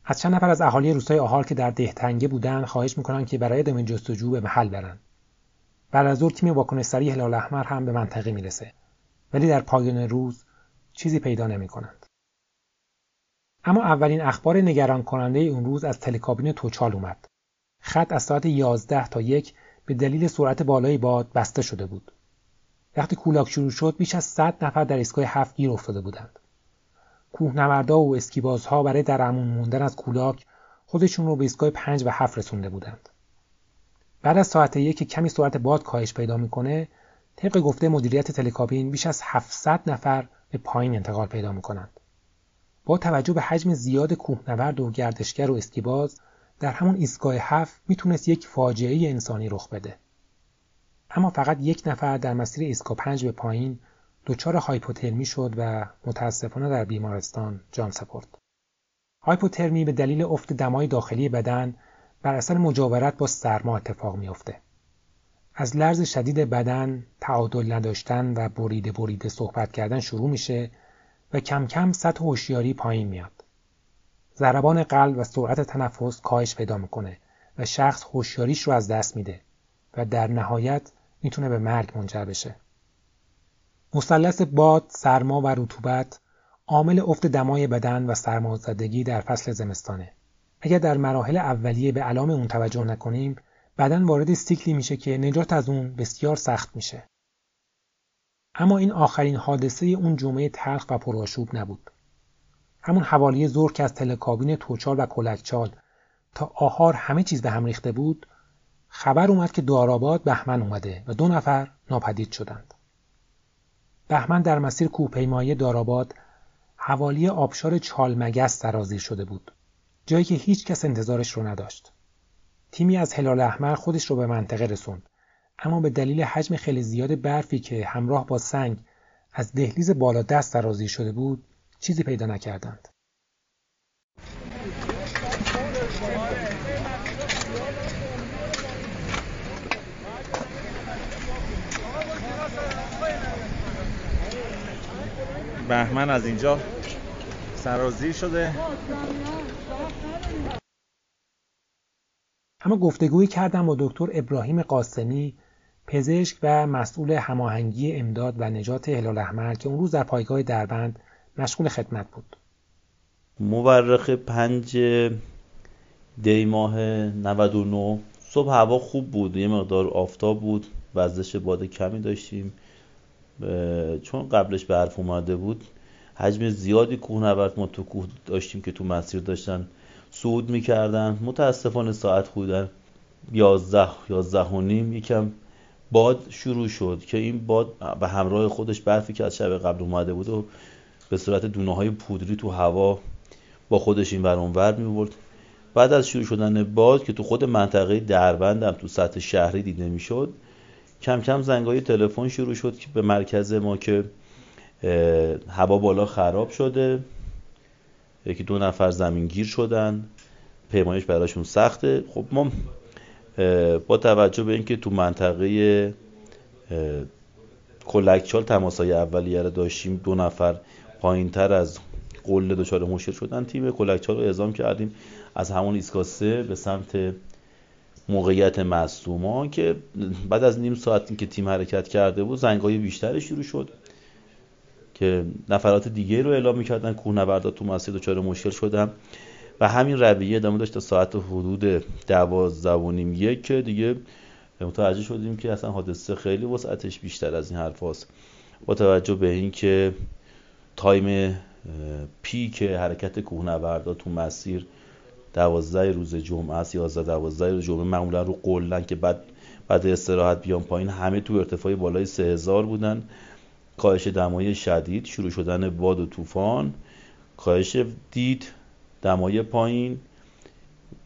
از چند نفر از اهالی روستای آهال که در دهتنگه بودند خواهش می‌کنند که برای ادامه جستجو به محل برند بعد از ظهر تیم واکنش سریع هلال احمر هم به منطقه می‌رسه ولی در پایان روز چیزی پیدا نمی‌کنند اما اولین اخبار نگران کننده اون روز از تلکابین توچال اومد. خط از ساعت 11 تا یک به دلیل سرعت بالای باد بسته شده بود. وقتی کولاک شروع شد بیش از 100 نفر در ایستگاه هفت گیر افتاده بودند. کوهنوردا و اسکیبازها برای در امون موندن از کولاک خودشون رو به ایستگاه 5 و 7 رسونده بودند. بعد از ساعت یک که کمی سرعت باد کاهش پیدا می‌کنه طبق گفته مدیریت تلکابین بیش از 700 نفر به پایین انتقال پیدا می‌کنند. با توجه به حجم زیاد کوهنورد و گردشگر و اسکیباز در همون ایستگاه هفت می‌تونست یک فاجعه انسانی رخ بده. اما فقط یک نفر در مسیر ایستگاه پنج به پایین دچار هایپوترمی شد و متاسفانه در بیمارستان جان سپرد. هایپوترمی به دلیل افت دمای داخلی بدن بر اثر مجاورت با سرما اتفاق میافته. از لرز شدید بدن، تعادل نداشتن و بریده بریده صحبت کردن شروع میشه و کم کم سطح هوشیاری پایین میاد. ضربان قلب و سرعت تنفس کاهش پیدا می‌کنه و شخص هوشیاریش رو از دست میده و در نهایت می‌تونه به مرگ منجر بشه. مثلث باد، سرما و رطوبت عامل افت دمای بدن و سرمازدگی در فصل زمستانه. اگر در مراحل اولیه به علام اون توجه نکنیم، بدن وارد سیکلی میشه که نجات از اون بسیار سخت میشه. اما این آخرین حادثه اون جمعه تلخ و پرآشوب نبود. همون حوالی ظهر که از تلکابین توچال و کلکچال تا آهار همه چیز به هم ریخته بود خبر اومد که داراباد بهمن اومده و دو نفر ناپدید شدند. بهمن در مسیر کوهپیمایی داراباد حوالی آبشار چالمگس سرازیر شده بود. جایی که هیچ کس انتظارش رو نداشت. تیمی از هلال احمر خودش رو به منطقه رسوند اما به دلیل حجم خیلی زیاد برفی که همراه با سنگ از دهلیز بالا دست سرازیر شده بود چیزی پیدا نکردند. بهمن از اینجا سرازیر شده. اما گفتگویی کردم با دکتر ابراهیم قاسمی پزشک و مسئول هماهنگی امداد و نجات هلال احمر که اون روز در پایگاه دربند مشغول خدمت بود. مورخ پنج دی ماه 99 صبح هوا خوب بود یه مقدار آفتاب بود وزش باد کمی داشتیم. چون قبلش برف اومده بود حجم زیادی کوهنورد ما تو کوه داشتیم که تو مسیر داشتن صعود می‌کردن. متاسفانه ساعت خودن یازده یازده و نیم یکم باد شروع شد که این باد به همراه خودش برفی که از شب قبل اومده بود و به صورت دونه های پودری تو هوا با خودش این ور اونور می بعد از شروع شدن باد که تو خود منطقه دربندم تو سطح شهری دیده می‌شد کم کم زنگای تلفن شروع شد که به مرکز ما که هوا بالا خراب شده. یکی دو نفر زمین گیر شدن. پیمایش براشون سخته. خب ما با توجه به اینکه تو منطقه کلکچال تماسای اولیه رو داشتیم دو نفر پایین تر از قله دچار مشکل شدن تیم کلکچال رو اعزام کردیم. از همون ایسکاسه به سمت موقعیت مصدوما که بعد از نیم ساعت که تیم حرکت کرده بود زنگای بیشتری شروع شد که نفرات دیگه رو اعلام می‌کردن کوهنوردا تو مسیر دچار مشکل شدن و همین رویه ادامه داشت تا ساعت حدود دوازده و نیم یک که دیگه متوجه شدیم که اصلا حادثه خیلی وسعتش بیشتر از این حرف هست. با توجه به اینکه تایم پیک حرکت کوهنوردا تو مسیر دوازده روز جمعه است یازده دوازده روز جمعه. معمولا رو قلن که بعد بعد استراحت بیان پایین همه تو ارتفاع بالای سه هزار بودن. کاهش دمای شدید شروع شدن باد و طوفان. کاهش دید دمای پایین.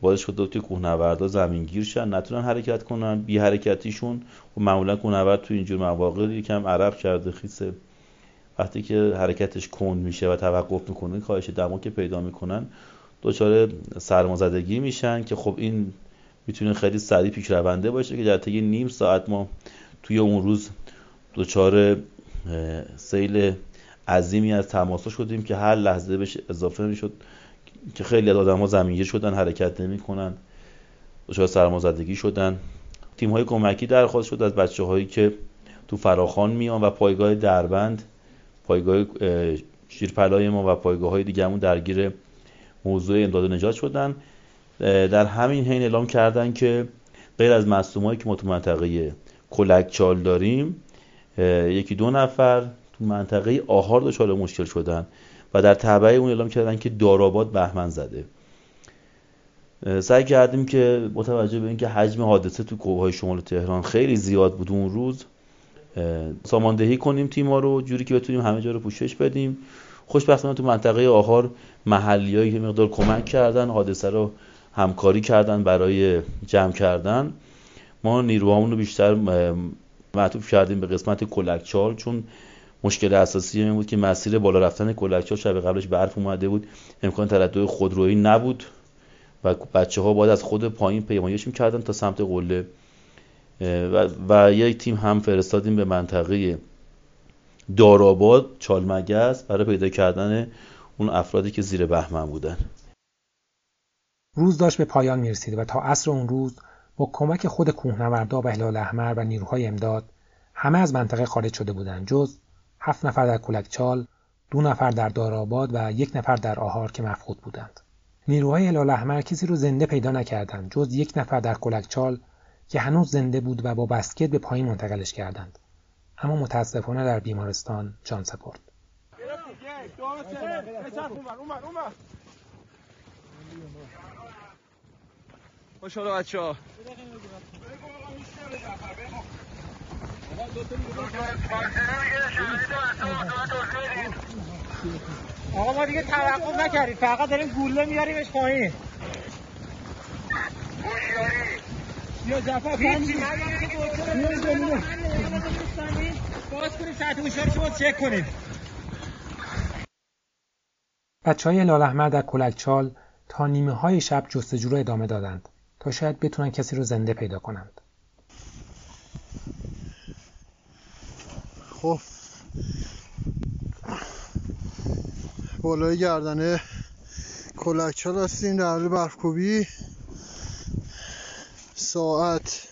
باعث شده که کوهنوردا زمینگیر شن. نتونن حرکت کنن. بی حرکتیشون و خب معمولا کوهنورد تو اینجور مواقع یکم عرق کرده خیسه. وقتی که حرکتش کند میشه و توقف می‌کنه کاهش دما که پیدا می‌کنن دچار سرمازدگی میشن که خب این می‌تونه خیلی سریع پیش رونده باشه که در طی نیم ساعت ما توی اون روز دچار سیل عظیمی از تماسا شدیم که هر لحظه بهش اضافه می‌شد که خیلی از آدم ها زمینگیر شدن حرکت نمی‌کنن دچار سرمازدگی شدن. تیم های کمکی درخواست شد از بچه هایی که تو فراخان میان و پایگاه دربند پایگاه شیرپلای ما و پایگاه های دیگهمون درگیر موضوع امداد و نجات شدن در همین حین اعلام کردن که غیر از مصومایی که ما تو منطقه کلک چال داریم یکی دو نفر تو منطقه آهار دچار مشکل شدن و در تبعه اون اعلام کردن که داراباد بهمن زده. سعی کردیم که با توجه به اینکه حجم حادثه تو کوههای شمال تهران خیلی زیاد بود اون روز ساماندهی کنیم تیما رو جوری که بتونیم همه جا رو پوشش بدیم. خوشبختانه تو منطقه آهار محلیایی که مقدار کمک کردن حادثه رو همکاری کردن برای جمع کردن. ما نیروهامون رو بیشتر معطوف کردیم به قسمت کلکچال چون مشکل اساسی این بود که مسیر بالا رفتن کلکچال شب قبلش برف اومده بود. امکان تردد خودرویی نبود و بچه ها باید از خود پایین پیمایش می‌کردن تا سمت قله. و, و یک تیم هم فرستادیم به منطقه داراباد چالمگس برای پیدا کردن اون افرادی که زیر بهمن بودن. روز داشت به پایان می‌رسید و تا عصر اون روز با کمک خود کوهنوردا و هلال احمر و نیروهای امداد همه از منطقه خارج شده بودند جز هفت نفر در کلکچال دو نفر در داراباد و یک نفر در آهار که مفقود بودند. نیروهای هلال احمر کسی رو زنده پیدا نکردند جز یک نفر در کلکچال که هنوز زنده بود و با بسکت به پایین منتقلش کردند. اما متاسفانه در بیمارستان جان سپرد. خوشحالا بچه ها آقا ما دیگه توقف نکردیم. فقط داریم گوله میاریمش پایین. یا باز ساعت شما چک بچه های لال احمد در کلکچال تا نیمه های شب جستجو رو ادامه دادند تا شاید بتونن کسی رو زنده پیدا کنند. خب. بالای گردنه کلکچال هستیم در حال برفکوبی ساعت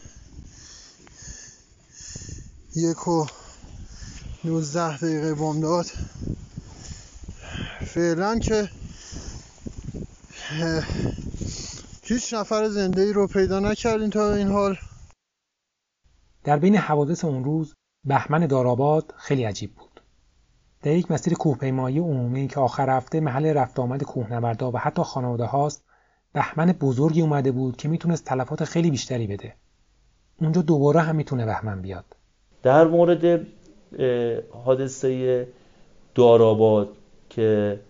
یک و نوزده دقیقه بامداد. فعلا که هیچ نفر زنده ای رو پیدا نکردیم تا این حال. در بین حوادث اون روز بهمن داراباد خیلی عجیب بود. در یک مسیر کوهپیمایی عمومی که آخر هفته محل رفت آمد کوهنوردا و حتی خانواده هاست بهمن بزرگی اومده بود که می‌تونست تلفات خیلی بیشتری بده. اونجا دوباره هم می‌تونه بهمن بیاد. در مورد حادثه داراباد که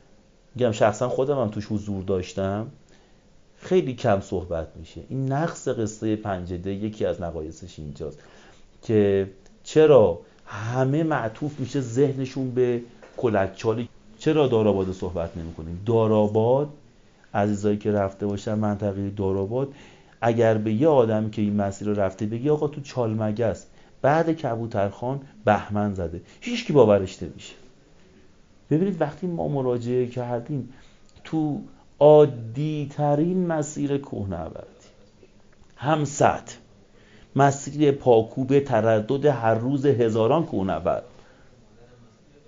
میگم شخصا خودم هم توش حضور داشتم خیلی کم صحبت میشه. این نقص قصه پنجده یکی از نقایصش اینجاست که چرا همه معطوف میشه ذهنشون به کلکچالی؟ چرا داراباد صحبت نمی‌کنیم؟ داراباد عزیزایی که رفته باشن منطقه داراباد اگر به یه آدم که این مسیر رو رفته بگی آقا تو چالمگس بعد کبوترخان بهمن زده. هیچ کی باورش نمیشه ببینید وقتی ما مراجعه کردیم تو عادی ترین مسیر کوهنوردی هم سطح مسیر پاکوب تردد هر روز هزاران کوهنورد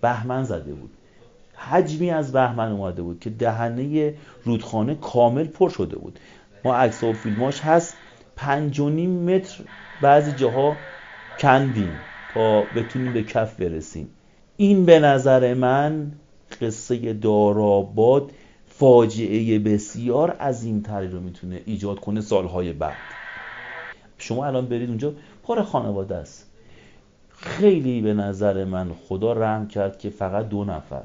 بهمن زده بود. حجمی از بهمن اومده بود که دهنه رودخانه کامل پر شده بود. ما عکس و فیلماش هست. پنج و نیم متر بعضی جاها کندیم تا بتونیم به کف برسیم. این به نظر من قصه داراباد فاجعه بسیار تری رو می‌تونه ایجاد کنه سالهای بعد. شما الان برید اونجا پر خانواده است. خیلی به نظر من خدا رحم کرد که فقط دو نفر.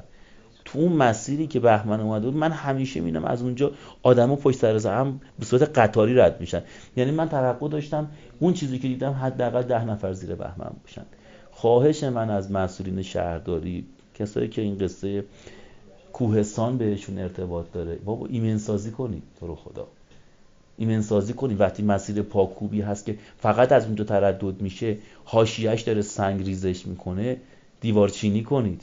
تو اون مسیری که بهمن اومده بود من همیشه می‌بینم از اونجا آدما پشت سر هم به صورت قطاری رد میشن. یعنی من توقع داشتم اون چیزی که دیدم حداقل ده نفر زیر بهمن باشن. خواهش من از مسئولین شهرداری کسایی که این قصه کوهستان بهشون ارتباط داره بابا ایمن سازی کنید تو رو خدا. ایمن سازی کنید وقتی مسیر پاکوبی هست که فقط از اونجا تردد میشه حاشیهش داره سنگ ریزش می‌کنه دیوار چینی کنید.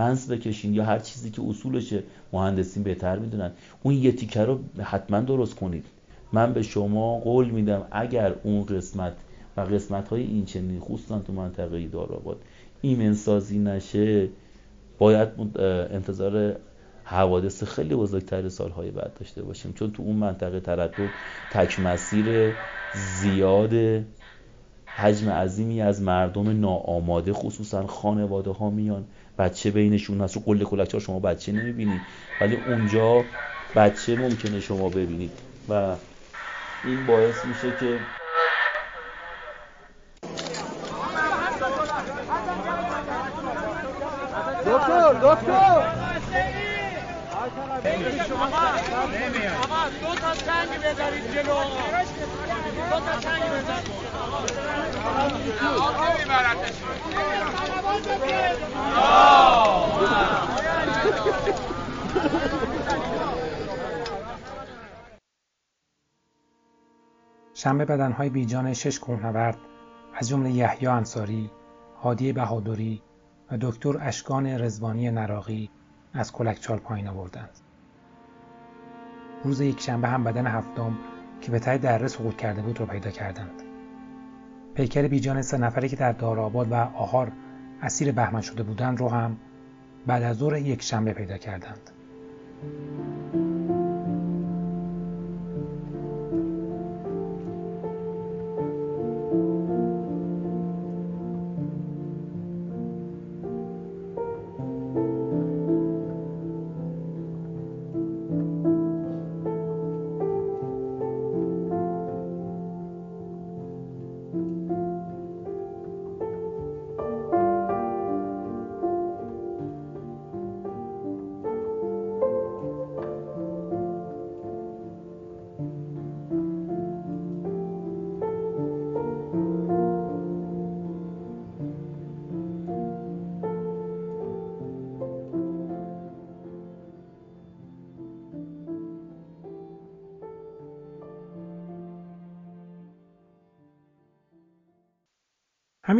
فنس بکشین یا هر چیزی که اصولشه مهندسین بهتر می‌دونن. اون یه تیکه رو حتما درست کنید. من به شما قول میدم اگر اون قسمت و قسمت های این چنین خصوصا تو منطقه داراباد ایمن سازی نشه باید انتظار حوادث خیلی بزرگتر سالهای بعد داشته باشیم. چون تو اون منطقه تردد تک مسیر زیاد حجم عظیمی از مردم ناآماده خصوصا خانواده ها میان. بچه بینشون هست رو قله کلکچار شما بچه نمی‌بینید. ولی اونجا بچه ممکنه شما ببینید. و این باعث میشه که دکتر دکتر! آقا دو تا سنگ بذارید جلو. شنبه بدنهای بیجان شش کوهنورد از جمله یحیی انصاری، هادی بهادری و دکتر اشکان رزوانی نراقی از کلکچال پایین آوردند. روز یک شنبه هم بدن هفتم که به ته دره سقوط کرده بود رو پیدا کردند. پیکر بیجان سه نفری که در دارآباد و آهار اسیر بهمن شده بودند رو هم بعد از ظهر یک شنبه پیدا کردند.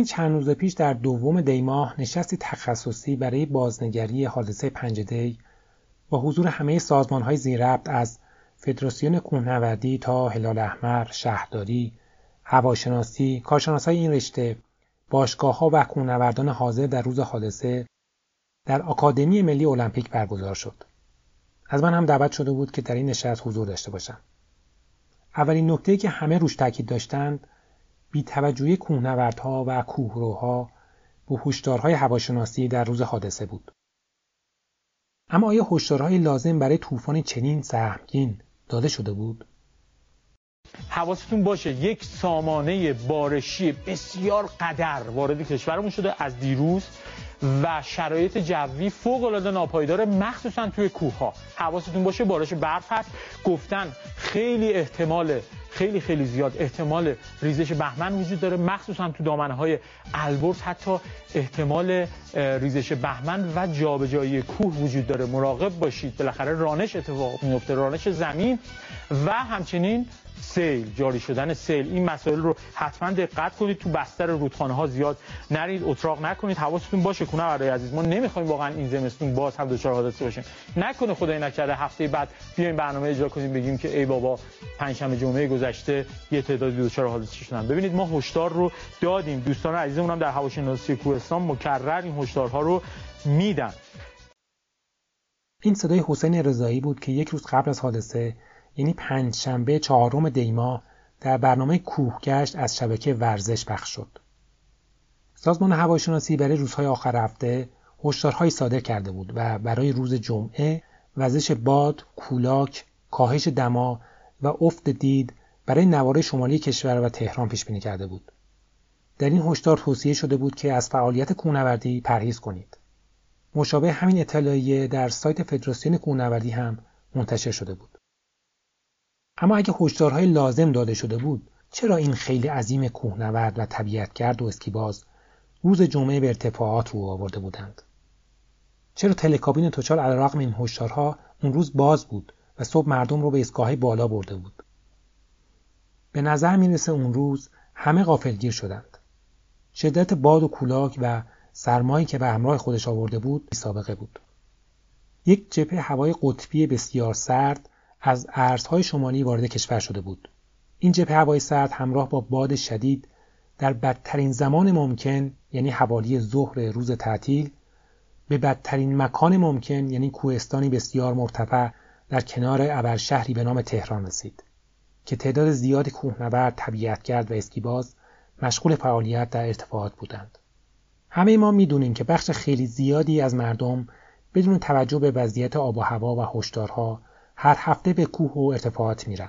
همین چند روز پیش در دوم دی ماه نشستی تخصصی برای بازنگری حادثه پنج دی با حضور همه سازمان های زیربط از فدراسیون کوهنوردی تا هلال احمر، شهرداری، هواشناسی، کارشناسای این رشته، باشگاه ها و کوهنوردان حاضر در روز حادثه در آکادمی ملی المپیک برگزار شد. از من هم دعوت شده بود که در این نشست حضور داشته باشم. اولین نکته که همه روش تاکید داشتند بیتوجهی کوهنوردها و کوهروها به هشدارهای هواشناسی در روز حادثه بود. اما آیا هشدارهای لازم برای طوفان چنین سهمگین داده شده بود؟ حواستون باشه یک سامانه بارشی بسیار قدر وارد کشورمون شده از دیروز و شرایط جوی فوق العاده ناپایدار مخصوصا توی کوه ها حواستون باشه بارش برف هست. گفتن خیلی احتمال خیلی خیلی زیاد احتمال ریزش بهمن وجود داره مخصوصا تو دامنه های البرز حتی احتمال ریزش بهمن و جابجایی کوه وجود داره. مراقب باشید. بالاخره رانش اتفاق میفته رانش زمین و همچنین سیل جاری شدن سیل. این مسائل رو حتما دقت کنید. تو بستر رودخانه ها زیاد نرید اتراق نکنید. حواستون باشه کنه برای عزیز. ما نمی‌خوایم واقعا این زمستون باز هم دچار حادثه باشیم نکنه خدای نکرده هفته بعد بیایم برنامه اجرا کنیم بگیم که ای بابا پنجشنبه جمعه گذشته یه تعدادی دچار حادثه شدن. ببینید ما هشدار رو دادیم. دوستان عزیزمون هم در هواشناسی کوهستان مکرر این هشدارها رو میدن. این صدای حسین رضایی بود که یک روز قبل از حادثه یعنی پنجشنبه چهارم دیما در برنامه کوهگشت از شبکه ورزش پخش شد. سازمان هواشناسی برای روزهای آخر هفته هشدارهایی صادر کرده بود و برای روز جمعه وزش باد، کولاک، کاهش دما و افت دید برای نوار شمالی کشور و تهران پیش بینی کرده بود. در این هشدار توصیه شده بود که از فعالیت کوهنوردی پرهیز کنید. مشابه همین اطلاعیه در سایت فدراسیون کوهنوردی هم منتشر شده بود. اما اگه هشدارهای لازم داده شده بود چرا این خیلی عظیم کوهنورد و طبیعتگرد و اسکیباز روز جمعه به ارتفاعات رو آورده بودند؟ چرا تلکابین توچال علیرغم این هشدارها اون روز باز بود و صبح مردم رو به ایستگاه بالا برده بود؟ به نظر می‌رسه اون روز همه غافلگیر شدند. شدت باد و کولاک و سرمایی که به همراه خودش آورده بود سابقه بود. یک جبهه هوای قطبی بسیار سرد از ارزهای شمالی وارد کشور شده بود. این جبهه هوای سرد همراه با باد شدید در بدترین زمان ممکن یعنی حوالی ظهر روز تعطیل به بدترین مکان ممکن یعنی کوهستانی بسیار مرتفع در کنار ابرشهری به نام تهران رسید که تعداد زیاد کوهنورد طبیعتگرد و اسکیباز مشغول فعالیت در ارتفاعات بودند. همه ما می‌دونیم که بخش خیلی زیادی از مردم بدون توجه به وضعیت آب و هوا و هشدارها هر هفته به کوه و ارتفاعات میرن.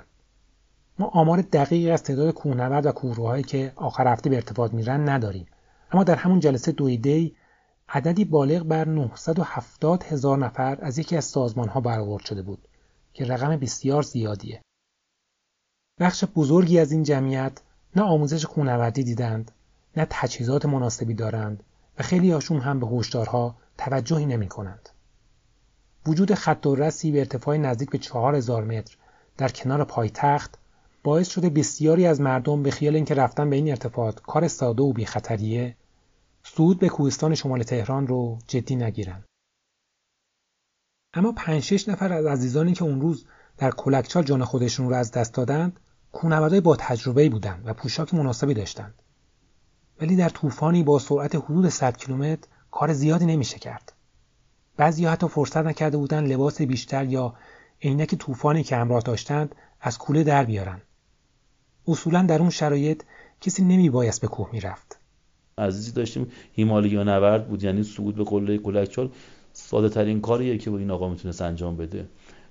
ما آمار دقیقی از تعداد کوهنورد و کوهروهایی که آخر هفته به ارتفاعات میرن نداریم. اما در همون جلسه دویدی عددی بالغ بر 970 هزار نفر از یکی از سازمان ها برآورد شده بود که رقم بسیار زیادیه. بخش بزرگی از این جمعیت نه آموزش کوهنوردی دیدند نه تجهیزات مناسبی دارند و خیلی هاشون هم به هشدارها توجهی نمی کنند. وجود خط و رسی به ارتفاع نزدیک به 4000 متر در کنار پایتخت باعث شده بسیاری از مردم به خیال اینکه رفتن به این ارتفاعات کار ساده و بی خطریه صعود به کوهستان شمال تهران رو جدی نگیرند. اما 5 6 نفر از عزیزانی که اون روز در کلکچال جان خودشون رو از دست دادند کوهنوردای با تجربه بودند و پوشاک مناسبی داشتند. ولی در طوفانی با سرعت حدود 100 کیلومتر کار زیادی نمیشه کرد. بعضی حتی فرصت نکرده بودن لباس بیشتر یا عینک طوفانی که همراه داشتند از کوله در بیارن. اصولا در اون شرایط کسی نمی بایست به کوه می‌رفت. عزیزی داشتیم هیمالیا نورد بود یعنی صعود به قله کلکچال ساده ترین کاریه که با این آقا می‌تونست انجام بده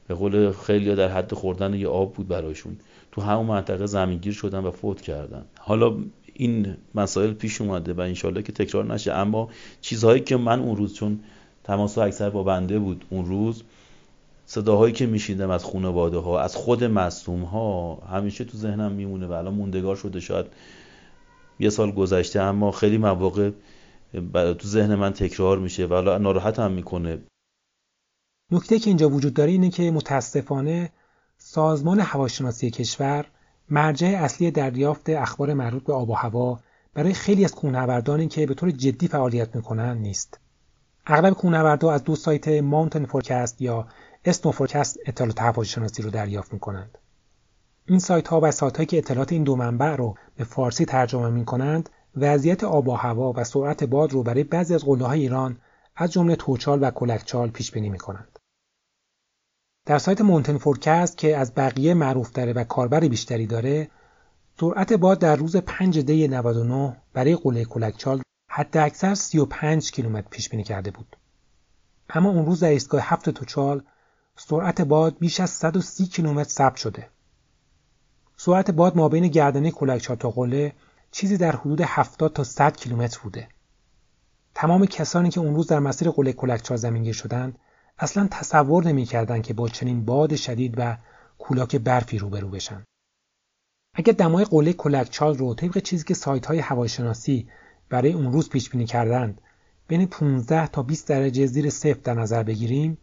به قول خیلی در حد خوردن یه آب بود براشون تو همون منطقه زمینگیر شدن و فوت کردن حالا این مسائل پیش اومده و انشالله که تکرار نشه اما چیزهایی که من اون روز چون تماس اکثر با بنده بود اون روز صداهایی که میشیدم از خانواده ها از خود مصوم ها همیشه تو ذهنم میمونه و الان موندگار شده شاید یه سال گذشته اما خیلی مواقع تو ذهن من تکرار میشه و حالا ناراحت هم می‌کنه نکته که اینجا وجود داره اینه که متاسفانه سازمان هواشناسی کشور مرجع اصلی دریافت اخبار مربوط به آب و هوا برای خیلی از کوهنوردانی که به طور جدی فعالیت می‌کنن نیست. اغلب کوهنوردها از دو سایت Mountain Forecast یا Snow Forecast اطلاعات هواشناسی رو دریافت می‌کنند. این سایت ها و سایت هایی که اطلاعات این دو منبع رو به فارسی ترجمه می کنند وضعیت آب و هوا و سرعت باد رو برای بعضی از قله های ایران از جمله توچال و کلکچال پیش بینی می کنند. در سایت Mountain Forecast که از بقیه معروف‌تره و کاربر بیشتری داره سرعت باد در روز 5 دی 99 برای قله کلکچال حد اکثر 35 کیلومتر پیش بینی کرده بود. اما اون روز در ایستگاه هفت توچال سرعت باد بیش از 130 کیلومتر ثبت شده. سرعت باد مابین گردنه کلکچال تا قله چیزی در حدود 70 تا 100 کیلومتر بوده. تمام کسانی که اون روز در مسیر قله کلکچال زمینگیر شدند اصلا تصور نمی‌کردند که با چنین باد شدید و کولاک برفی روبرو بشن. اگر دمای قله کلکچال رو طبق چیزی که سایت های هواشناسی برای اون روز پیش بینی کردند بین 15 تا 20 درجه زیر صفر در نظر بگیریم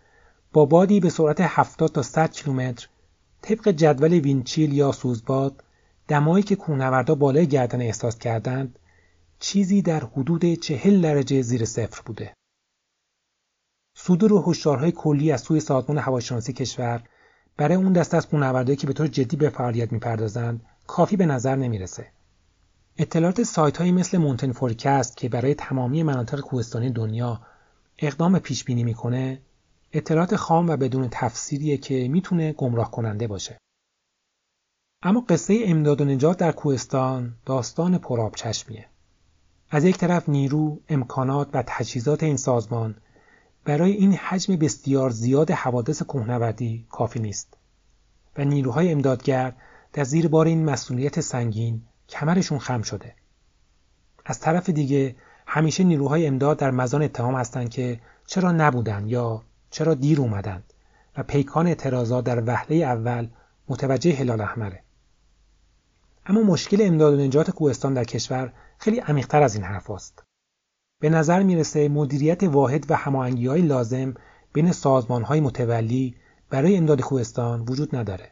با بادی به سرعت 70 تا 100 کیلومتر طبق جدول وینچیل یا سوزباد دمایی که کوهنوردا بالای گردن احساس کردند چیزی در حدود 40 درجه زیر صفر بوده. صدور و هشدارهای کلی از سوی سازمان هواشناسی کشور برای اون دسته از کوهنوردایی که به طور جدی به فعالیت می‌پردازند کافی به نظر نمی‌رسه. اطلاعات سایت هایی مثل مونتن فورکست که برای تمامی مناطق کوهستانی دنیا اقدام پیش بینی می‌کنه اطلاعات خام و بدون تفسیریه که می‌تونه گمراه کننده باشه. اما قصه امداد و نجات در کوهستان داستان پراب چشمیه. از یک طرف نیرو، امکانات و تجهیزات این سازمان برای این حجم بسیار زیاد حوادث کوهنوردی کافی نیست و نیروهای امدادگر در زیر بار این مسئولیت سنگین کمرشون خم شده. از طرف دیگه همیشه نیروهای امداد در مزان اتهام هستند که چرا نبودند یا چرا دیر اومدند و پیکان اعتراضات در وهله اول متوجه هلال احمره اما مشکل امداد و نجات کوهستان در کشور خیلی عمیقتر از این حرف است. به نظر می‌رسه مدیریت واحد و هماهنگی های لازم بین سازمان های متولی برای امداد کوهستان وجود نداره.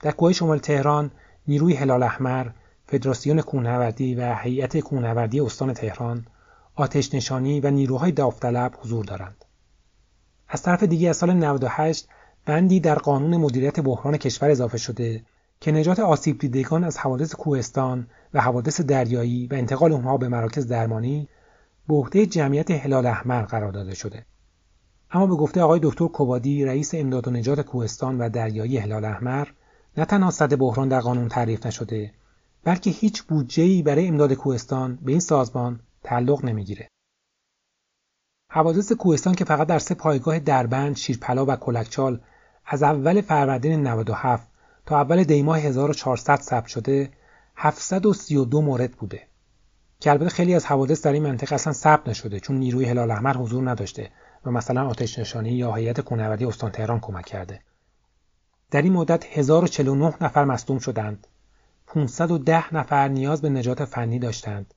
در کوه شمال تهران نیروی هلال احمر، فدراسیون کوهنوردی و هیئت کوهنوردی استان تهران، آتش نشانی و نیروهای داوطلب حضور دارند. از طرف دیگه از سال 98 بندی در قانون مدیریت بحران کشور اضافه شده که نجات آسیب دیدگان از حوادث کوهستان و حوادث دریایی و انتقال اونها به مراکز درمانی به عهده جمعیت هلال احمر قرار داده شده. اما به گفته آقای دکتر کوبادی رئیس امداد و نجات کوهستان و دریایی هلال احمر نه تنها صد بحران در قانون تعریف نشده بلکه هیچ بودجه‌ای برای امداد کوهستان به این سازمان تعلق نمی‌گیره. حوادث کوهستان که فقط در سه پایگاه دربند، شیرپلا و کلکچال از اول فروردین 97 تا اول دیماه 1400 ثبت شده 732 مورد بوده. که البته خیلی از حوادث در این منطقه اصلا ثبت نشده چون نیروی هلال احمر حضور نداشته و مثلا آتش نشانی یا هیئت کوهنوردی استان تهران کمک کرده. در این مدت 1049 نفر مصدوم شدند. 510 نفر نیاز به نجات فنی داشتند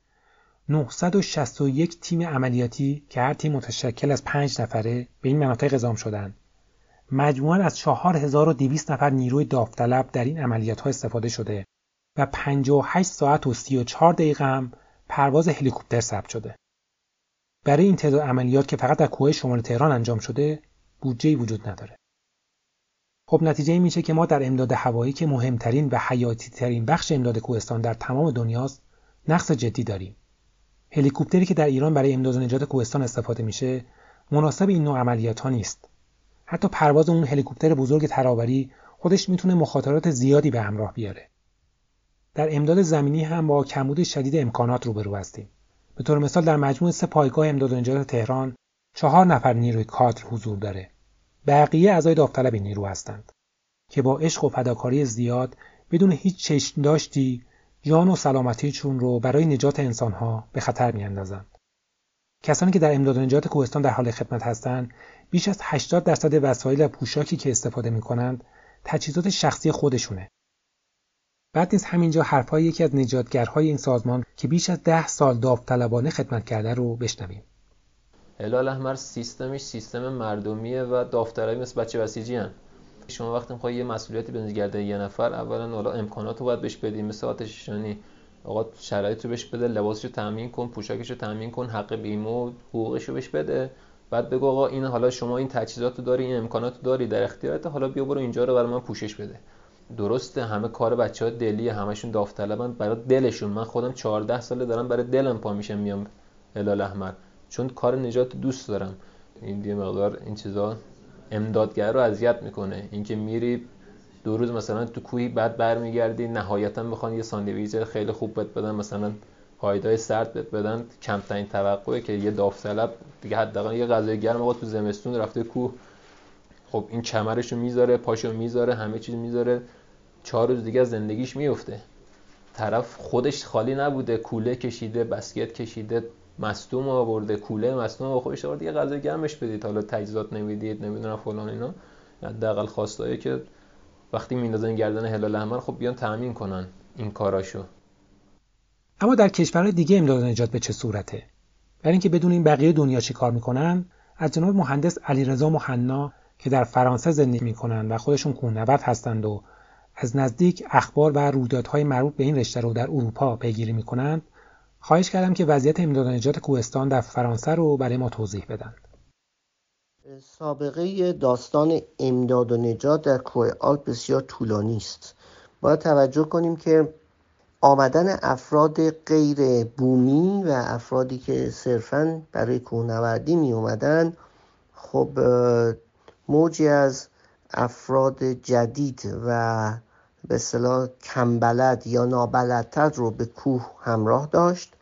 961 تیم عملیاتی که هر تیم متشکل از 5 نفره به این مناطق اعزام شدند مجموعا از 4200 نفر نیروی داوطلب در این عملیات ها استفاده شده و 58 ساعت و 34 دقیقه هم پرواز هلیکوپتر ثبت شده. برای این تعداد عملیات که فقط در کوه شمال تهران انجام شده، بودجه وجود نداره. خب نتیجه این میشه که ما در امداد هوایی که مهمترین و حیاتی ترین بخش امداد کوهستان در تمام دنیاست، نقص جدی داریم. هلیکوپتری که در ایران برای امداد و نجات کوهستان استفاده میشه، مناسب این نوع عملیات ها نیست. حتی پرواز اون هلیکوپتر بزرگ ترابری خودش می‌تونه مخاطرات زیادی به همراه بیاره. در امداد زمینی هم با کمبود شدید امکانات روبرو هستیم. به طور مثال در مجموع سه پایگاه امداد و نجات تهران چهار نفر نیروی کادر حضور داره. بقیه اعضای داوطلب نیرو هستند که با عشق و فداکاری زیاد بدون هیچ چشم داشتی جان و سلامتیشون رو برای نجات انسانها به خطر میاندازند. کسانی که در امداد و نجات کوهستان در حال خدمت هستند بیش از 80 درصد وسایل و پوشاکی که استفاده می کنند تجهیزات شخصی خودشونه. بعد نیز همینجا حرفهای یکی از نجاتگرهای این سازمان که بیش از ده سال داوطلبانه خدمت کرده رو بشنویم. هلال احمر سیستمش سیستم مردمیه و داوطلبی مثل بچه بسیجی هن. شما وقتی می‌خوای یه مسئولیتی بنزگرده یه نفر اولا حالا امکانات رو باید بهش بدی مثل آتش آقا شرایط رو بهش بده لباسش رو تامین کن پوشاکش رو تامین کن حق بیمه و حقوقش بهش بده. بعد بگو آقا این حالا شما این تجهیزات رو داری این امکانات داری در اختیارت حالا بیا برو اینجا رو برای من پوشش بده. درسته همه کار بچه ها دلیه همشون داوطلبن برای دلشون. من خودم 14 ساله دارم برای دلم پا میشم میام هلال احمر. چون کار نجات دوست دارم. این دیگه مقدار این چیزا امدادگر رو اذیت می‌کنه. اینکه میری دو روز مثلا تو کوهی بعد برمیگردی نهایتا می‌خوان یه ساندویچ خیلی خوب بهت بدن مثلا هایدای سرد بهت بدن. کمترین توقعه که یه داوطلب دیگه حداقل یه غذای گرم آقا تو زمستون رفته کوه. خب این کمرشو می‌ذاره پاشو می‌ذاره همه چیز می‌ذاره. چهار روز دیگه زندگیش میفته طرف خودش خالی نبوده کوله کشیده بسکت کشیده مصدوم آورده کوله مصدوم با خودش آورده یه غذای گرمش بدید. حالا تجهیزات نمی‌دید نمی‌دونم فلان اینا. حداقل خواستایی که وقتی میندازن گردن هلال احمر خب بیان تامین کنن این کاراشو. اما در کشورهای دیگه امداد نجات به چه صورته؟ برای اینکه بدونیم بقیه دنیا چی کار می‌کنن؟ از جناب مهندس علیرضا محنا که در فرانسه زندگی می‌کنن و خودشون کوهنورد هستند و از نزدیک اخبار و رویدادهای مربوط به این رشته رو در اروپا پیگیری می‌کنند خواهش کردم که وضعیت امداد نجات کوهستان در فرانسه رو برای ما توضیح بدن. سابقه داستان امداد و نجات در کوه آلپ بسیار طولانی است. باید توجه کنیم که آمدن افراد غیر بومی و افرادی که صرفا برای کوهنوردی می اومدن خب موجی از افراد جدید و به اصطلاح کمبلد یا نابلدتر رو به کوه همراه داشت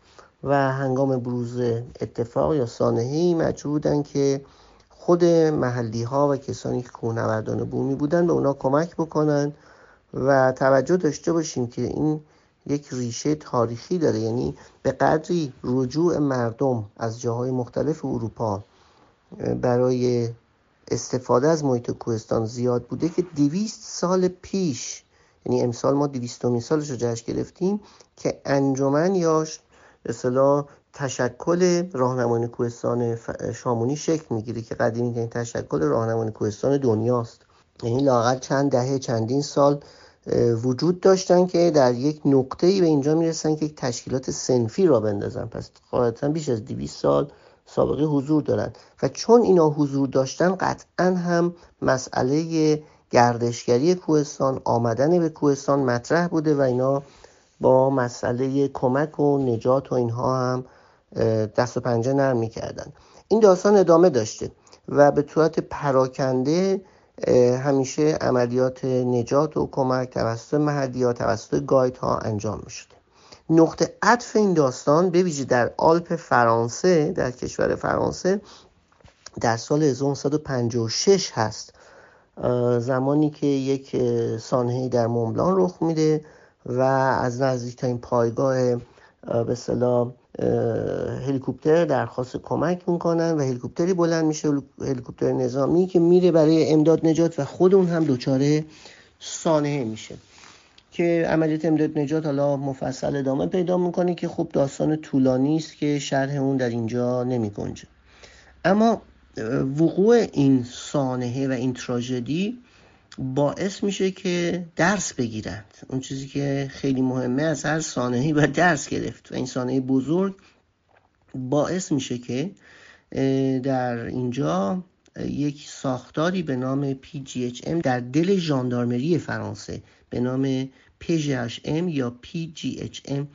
و هنگام بروز اتفاق یا سانحه‌ای مجبور بودن که خود محلی ها و کسانی که کوهنوردان بومی بودن به اونا کمک بکنن و توجه داشته باشیم که این یک ریشه تاریخی داره. یعنی به قدری رجوع مردم از جاهای مختلف اروپا برای استفاده از محیط کوهستان زیاد بوده که دویست سال پیش یعنی امسال ما دویستمین سالش رو جشن گرفتیم که انجمن یا به تشکل راهنمای کوهستان شامونی شکل می‌گیره که قدیمی این تشکل راهنمای کوهستان دنیاست. یعنی لاقل چند دهه چندین سال وجود داشتن که در یک نقطه ای به اینجا می‌رسن که یک تشکیلات سنفی را بندازن. پس قاعدتا بیش از 200 سال سابقه حضور دارن. و چون اینا حضور داشتن قطعا هم مسئله گردشگری کوهستان آمدن به کوهستان مطرح بوده و اینا با مسئله کمک و نجات و اینها هم دست و پنجه نرم می‌کردن. این داستان ادامه داشته و به صورت پراکنده همیشه عملیات نجات و کمک توسط محلی توسط گاید ها انجام می شده نقطه عطف این داستان به ویژه در آلپ فرانسه در کشور فرانسه در سال 1956 هست. زمانی که یک سانحه در مونبلان رخ میده و از نزدیکترین پایگاه به هلیکوپتر درخواست کمک می‌کنن و هلیکوپتری بلند میشه. هلیکوپتر نظامی که میره برای امداد نجات و خود اون هم دچار سانحه میشه که عملیات امداد نجات حالا مفصل ادامه پیدا می‌کنه که خب داستان طولانی است که شرح اون در اینجا نمی گنجه اما وقوع این سانحه و این تراژدی باعث میشه که درس بگیرند. اون چیزی که خیلی مهمه از هر سانحه‌ای و درس گرفت و این سانحه بزرگ باعث میشه که در اینجا یک ساختاری به نام PGHM در دل ژاندارمری فرانسه به نام PGHM یا PGHM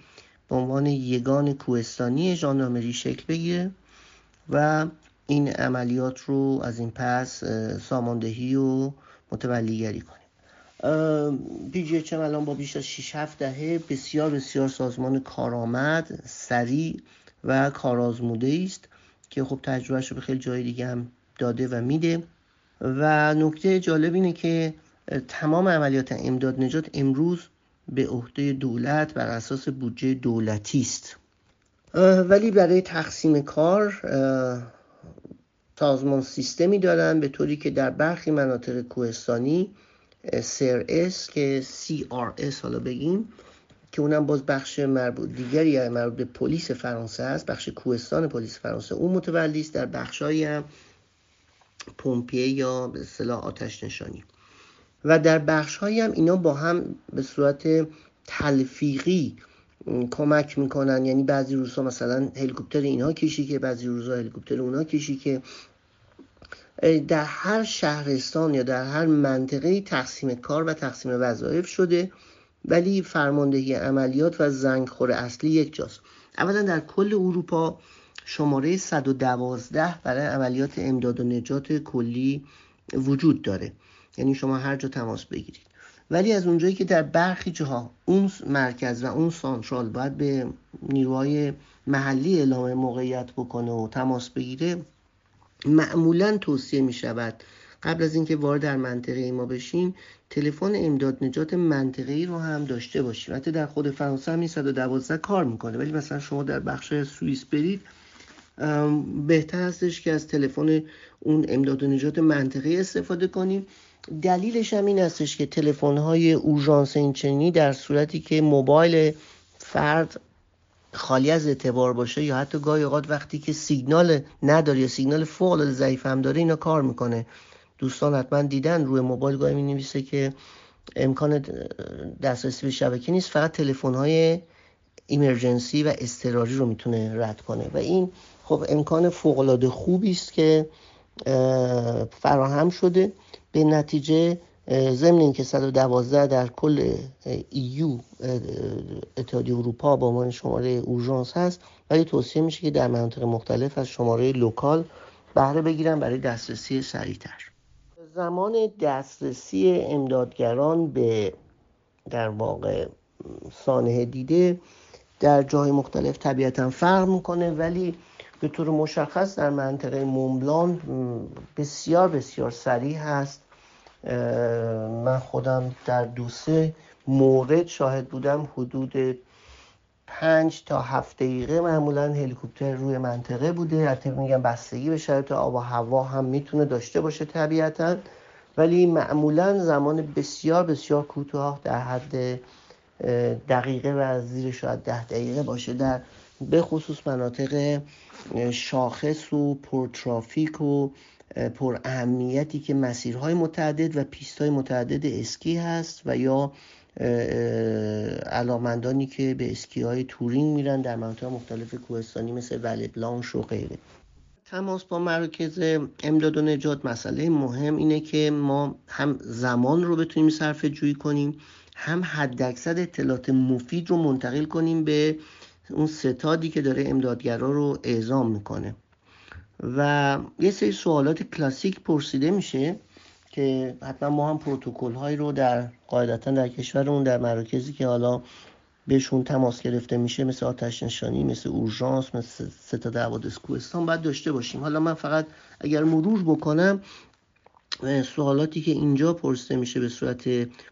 به عنوان یگان کوهستانی ژاندارمری شکل بگیره و این عملیات رو از این پس ساماندهی و متولیگری کنیم. پی جی الان با بیش از 6 7 دهه بسیار بسیار سازمان کارآمد سریع و کارآزموده است که خب تجربهش رو به خیلی جای دیگه هم داده و میده. و نکته جالب اینه که تمام عملیات امداد نجات امروز به عهده دولت بر اساس بودجه دولتی است. ولی برای تقسیم کار سازمان سیستمی دارن به طوری که در برخی مناطق کوهستانی اس که CRS حالا بگیم که اونم باز بخش مربوط دیگری مربوط به پلیس فرانسه است بخش کوهستان پلیس فرانسه. اون متولی است در بخشهایی هم پمپیه یا به اصطلاح آتش نشانی. و در بخش هم اینا با هم به صورت تلفیقی کمک می‌کنن. یعنی بعضی روزها مثلا هلیکوپتر اینها کشی که بعضی روزها هلیکوپتر اونها کشی که در هر شهرستان یا در هر منطقه تقسیم کار و تقسیم وظایف شده ولی فرماندهی عملیات و زنگخور اصلی یک جاست. اولا در کل اروپا شماره 112 برای عملیات امداد و نجات کلی وجود داره. یعنی شما هر جا تماس بگیرید. ولی از اونجایی که در برخی جاها اون مرکز و اون سانترال باید به نیروهای محلی اعلام موقعیت بکنه و تماس بگیره معمولا توصیه می شود قبل از اینکه وارد در منطقه ما بشیم تلفن امداد نجات منطقه ای رو هم داشته باشیم. حتی در خود فرانسه هم 112 کار می‌کنه. ولی مثلا شما در بخش سوئیس برید بهتر هستش که از تلفن اون امداد و نجات منطقه استفاده کنیم. دلیلش هم این هستش که تلفن های اورژانس اینچنینی در صورتی که موبایل فرد خالی از اعتبار باشه یا حتی گاهی اوقات وقتی که سیگنال نداره یا سیگنال فوق العاده ضعیف هم داره اینا کار می‌کنه. دوستان حتما دیدن روی موبایل گاهی می نویسه که امکان دسترسی به شبکه نیست فقط تلفن های emergency و اضطراری رو می‌تونه رد کنه. و این خب امکان فوق العاده خوبی است که فراهم شده. به نتیجه ضمن اینکه 112 در کل EU اتحادیه اروپا با عنوان شماره اورژانس هست. ولی توصیه میشه که در مناطق مختلف از شماره local بهره بگیرن برای دسترسی سریعتر. زمان دسترسی امدادگران به در واقع سانه دیده در جای مختلف طبیعتا فرق می‌کنه. ولی به طور مشخص در منطقه مومبلان بسیار بسیار سریع هست. من خودم در دو سه مورد شاهد بودم. حدود پنج تا هفت دقیقه معمولا هلیکوپتر روی منطقه بوده. حتی میگم بستگی به شرایط آب و هوا هم می‌تونه داشته باشه طبیعتا. ولی معمولا زمان بسیار بسیار کوتاه در حد دقیقه و زیر شاید ده دقیقه باشه در به خصوص مناطق شاخص و پرترافیک و پر اهمیتی که مسیرهای متعدد و پیستهای متعدد اسکی هست و یا علاقمندانی که به اسکی های تورینگ میرن در مناطق مختلف کوهستانی مثل ولی بلانش و غیره. تماس با مراکز امداد و نجات مسئله مهم اینه که ما هم زمان رو بتونیم صرف جویی کنیم هم حداکثر اطلاعات مفید رو منتقل کنیم به اون ستادی که داره امدادگرا رو اعزام می‌کنه. و یه سری سوالات کلاسیک پرسیده میشه که حتما ما هم پروتکل هایی رو در قاعدتا در کشورمون در مراکزی که حالا بهشون تماس گرفته میشه مثل آتش نشانی مثل اورژانس مثل ستاد حوادث کوهستان باید داشته باشیم. حالا من فقط اگر مرور بکنم سوالاتی که اینجا پرسیده میشه به صورت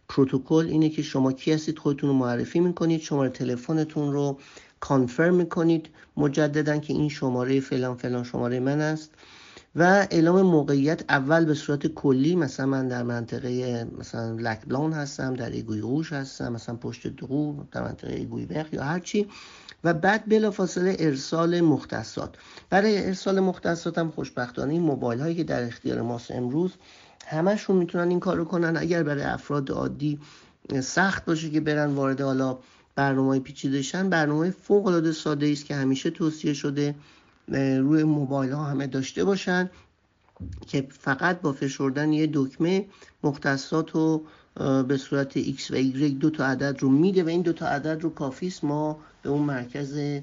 پروتکل اینه که شما کی هستید خودتون رو معرفی می‌کنید شماره تلفنتون رو confirm می‌کنید مجددا که این شماره فلان فلان شماره من است. و اعلام موقعیت اول به صورت کلی مثلا من در منطقه مثلا Lac Blanc هستم در ایگوی غوش هستم مثلا پشت دقو در منطقه ایگوی بخ یا هرچی و بعد بلافاصله ارسال مختصات. برای ارسال مختصات هم خوشبختانه این موبایل هایی که در اختیار ماست امروز همشون می‌تونن این کارو کنن. اگر برای افراد عادی سخت باشه که برن وارد حالا برنامه پیچیدهشن برنامه فوق العاده ساده است که همیشه توصیه شده روی موبایل ها همه داشته باشن که فقط با فشردن یه دکمه مختصات رو به صورت X و Y دو تا عدد رو میده و این دو تا عدد رو کافیست ما به اون مرکز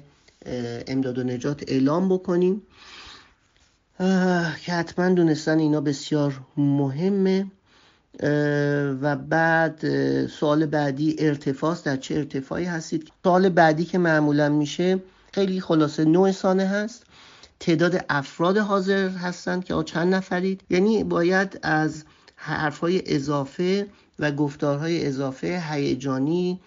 امداد و نجات اعلام بکنیم. که حتما دونستن اینا بسیار مهمه. و بعد سوال بعدی ارتفاع در چه ارتفاعی هستید؟ سوال بعدی که معمولا میشه خیلی خلاصه نوع سانه هست. تعداد افراد حاضر هستند که چند نفرید؟ یعنی باید از حرفهای اضافه و گفتارهای اضافه هیجانی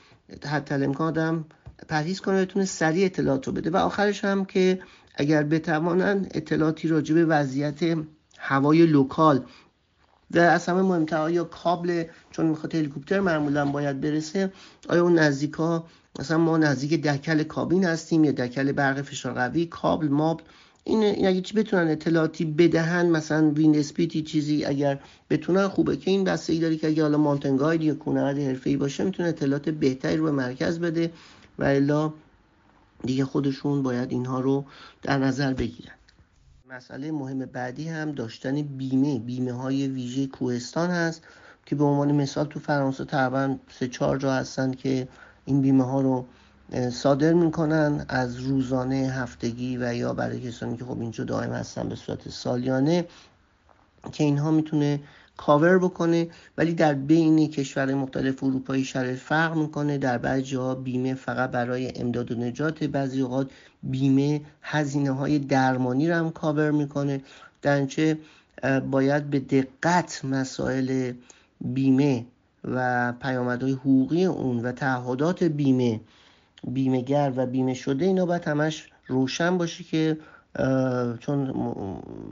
حتی‌الامکان آدم پرهیز کنه بتونه سریع اطلاعات رو بده. و آخرش هم که اگر بتوانن اطلاعاتی راجع به وضعیت هوای local و از همه مهمتر آیا کابل چون می‌خواد هلیکوپتر معمولا باید برسه آیا اون نزدیک ها مثلا ما نزدیک دکل کابین هستیم یا دکل برق فشار قوی کابل مابل این اگه چی بتونن اطلاعاتی بدهن مثلا wind speed ی چیزی اگر بتونن خوبه که این بستگی داره که اگه حالا mountain guide یا کوهنورد حرفه‌ای باشه می‌تونه اطلاعات بهتری رو به مرکز بده و الا دیگه خودشون باید اینها رو در نظر بگیرن. مسئله مهم بعدی هم داشتن بیمه. بیمه های ویژه کوهستان هست که به عنوان مثال تو فرانسه تقریبا سه چهار جا هستن که این بیمه ها رو صادر می‌کنن از روزانه هفتگی و یا برای کسانی که خب اینجا دائم هستن به صورت سالیانه که اینها می‌تونه کاور بکنه ولی در بین کشور مختلف اروپایی شرایط فرق می‌کنه. در بعضی جاها بیمه فقط برای امداد و نجات بعضی اوقات بیمه هزینه های درمانی رو هم کاور می‌کنه. درنچه باید به دقت مسائل بیمه و پیامدهای حقوقی اون و تعهدات بیمه بیمهگر و بیمه شده اینا باید همش روشن باشه که چون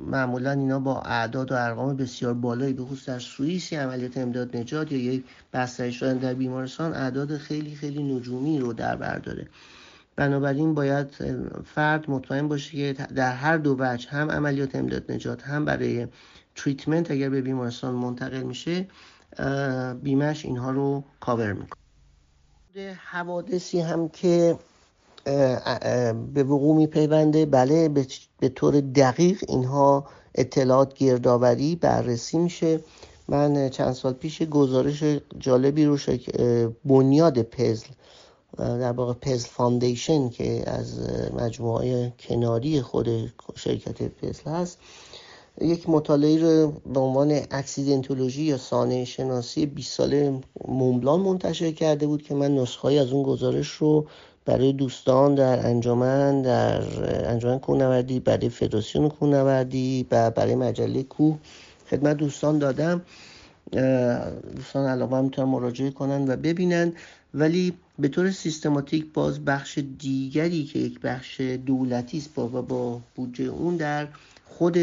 معمولا اینا با اعداد و ارقام بسیار بالایی به خصوص در سوئیس عملیات امداد نجات یا یک بستری شدن در بیمارستان اعداد خیلی خیلی نجومی رو در بر داره. بنابراین باید فرد مطمئن باشه که در هر دو وجه هم عملیات امداد نجات هم برای تریتمنت اگر به بیمارستان منتقل میشه بیمش اینها رو کاور می‌کنه. حوادثی هم که به وقوع میپیونده بله به طور دقیق اینها اطلاعات گردآوری بررسی میشه من چند سال پیش گزارش جالبی رو. بنیاد Petzl در واقع Petzl Foundation که از مجموعه کناری خود شرکت Petzl هست یک مطالعه رو به عنوان accidentology یا سانحه شناسی 20 ساله مونبلان منتشر کرده بود که من نسخه از اون گزارش رو برای دوستان در انجمن در انجمن کوهنوردی برای فدراسیون کوهنوردی و برای مجله کوه خدمت دوستان دادم. دوستان علاقه می‌تونن مراجعه کنن و ببینن. ولی به طور سیستماتیک باز بخش دیگری که یک بخش دولتی است با با بودجه اون در خود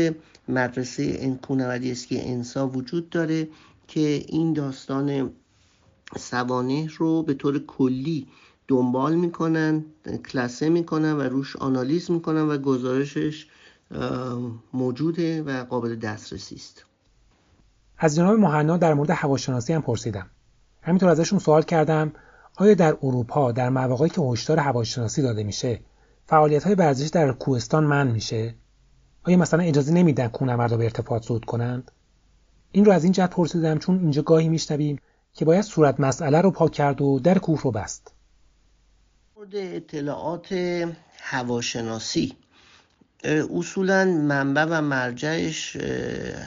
مدرسه انکونوری اسکی انسا وجود داره که این داستان سوانه رو به طور کلی دنبال می‌کنن کلاسه می‌کنن و روش آنالیز می‌کنن و گزارشش موجوده و قابل دسترسی است. از جناب مهنا در مورد هواشناسی هم پرسیدم. همینطور ازشون سوال کردم آیا در اروپا در مواقعی که هشدار هواشناسی داده میشه فعالیت های ورزشی در کوهستان من میشه؟ آیا مثلا اجازه نمیدن کوهنوردا به ارتفاع صعود کنند؟ این رو از این جهت پرسیدم چون اینجا گاهی میشنویم که باید صورت مسئله رو پاک کرد و در کوه رو بست. مورد اطلاعات هواشناسی. اصولا منبع و مرجعش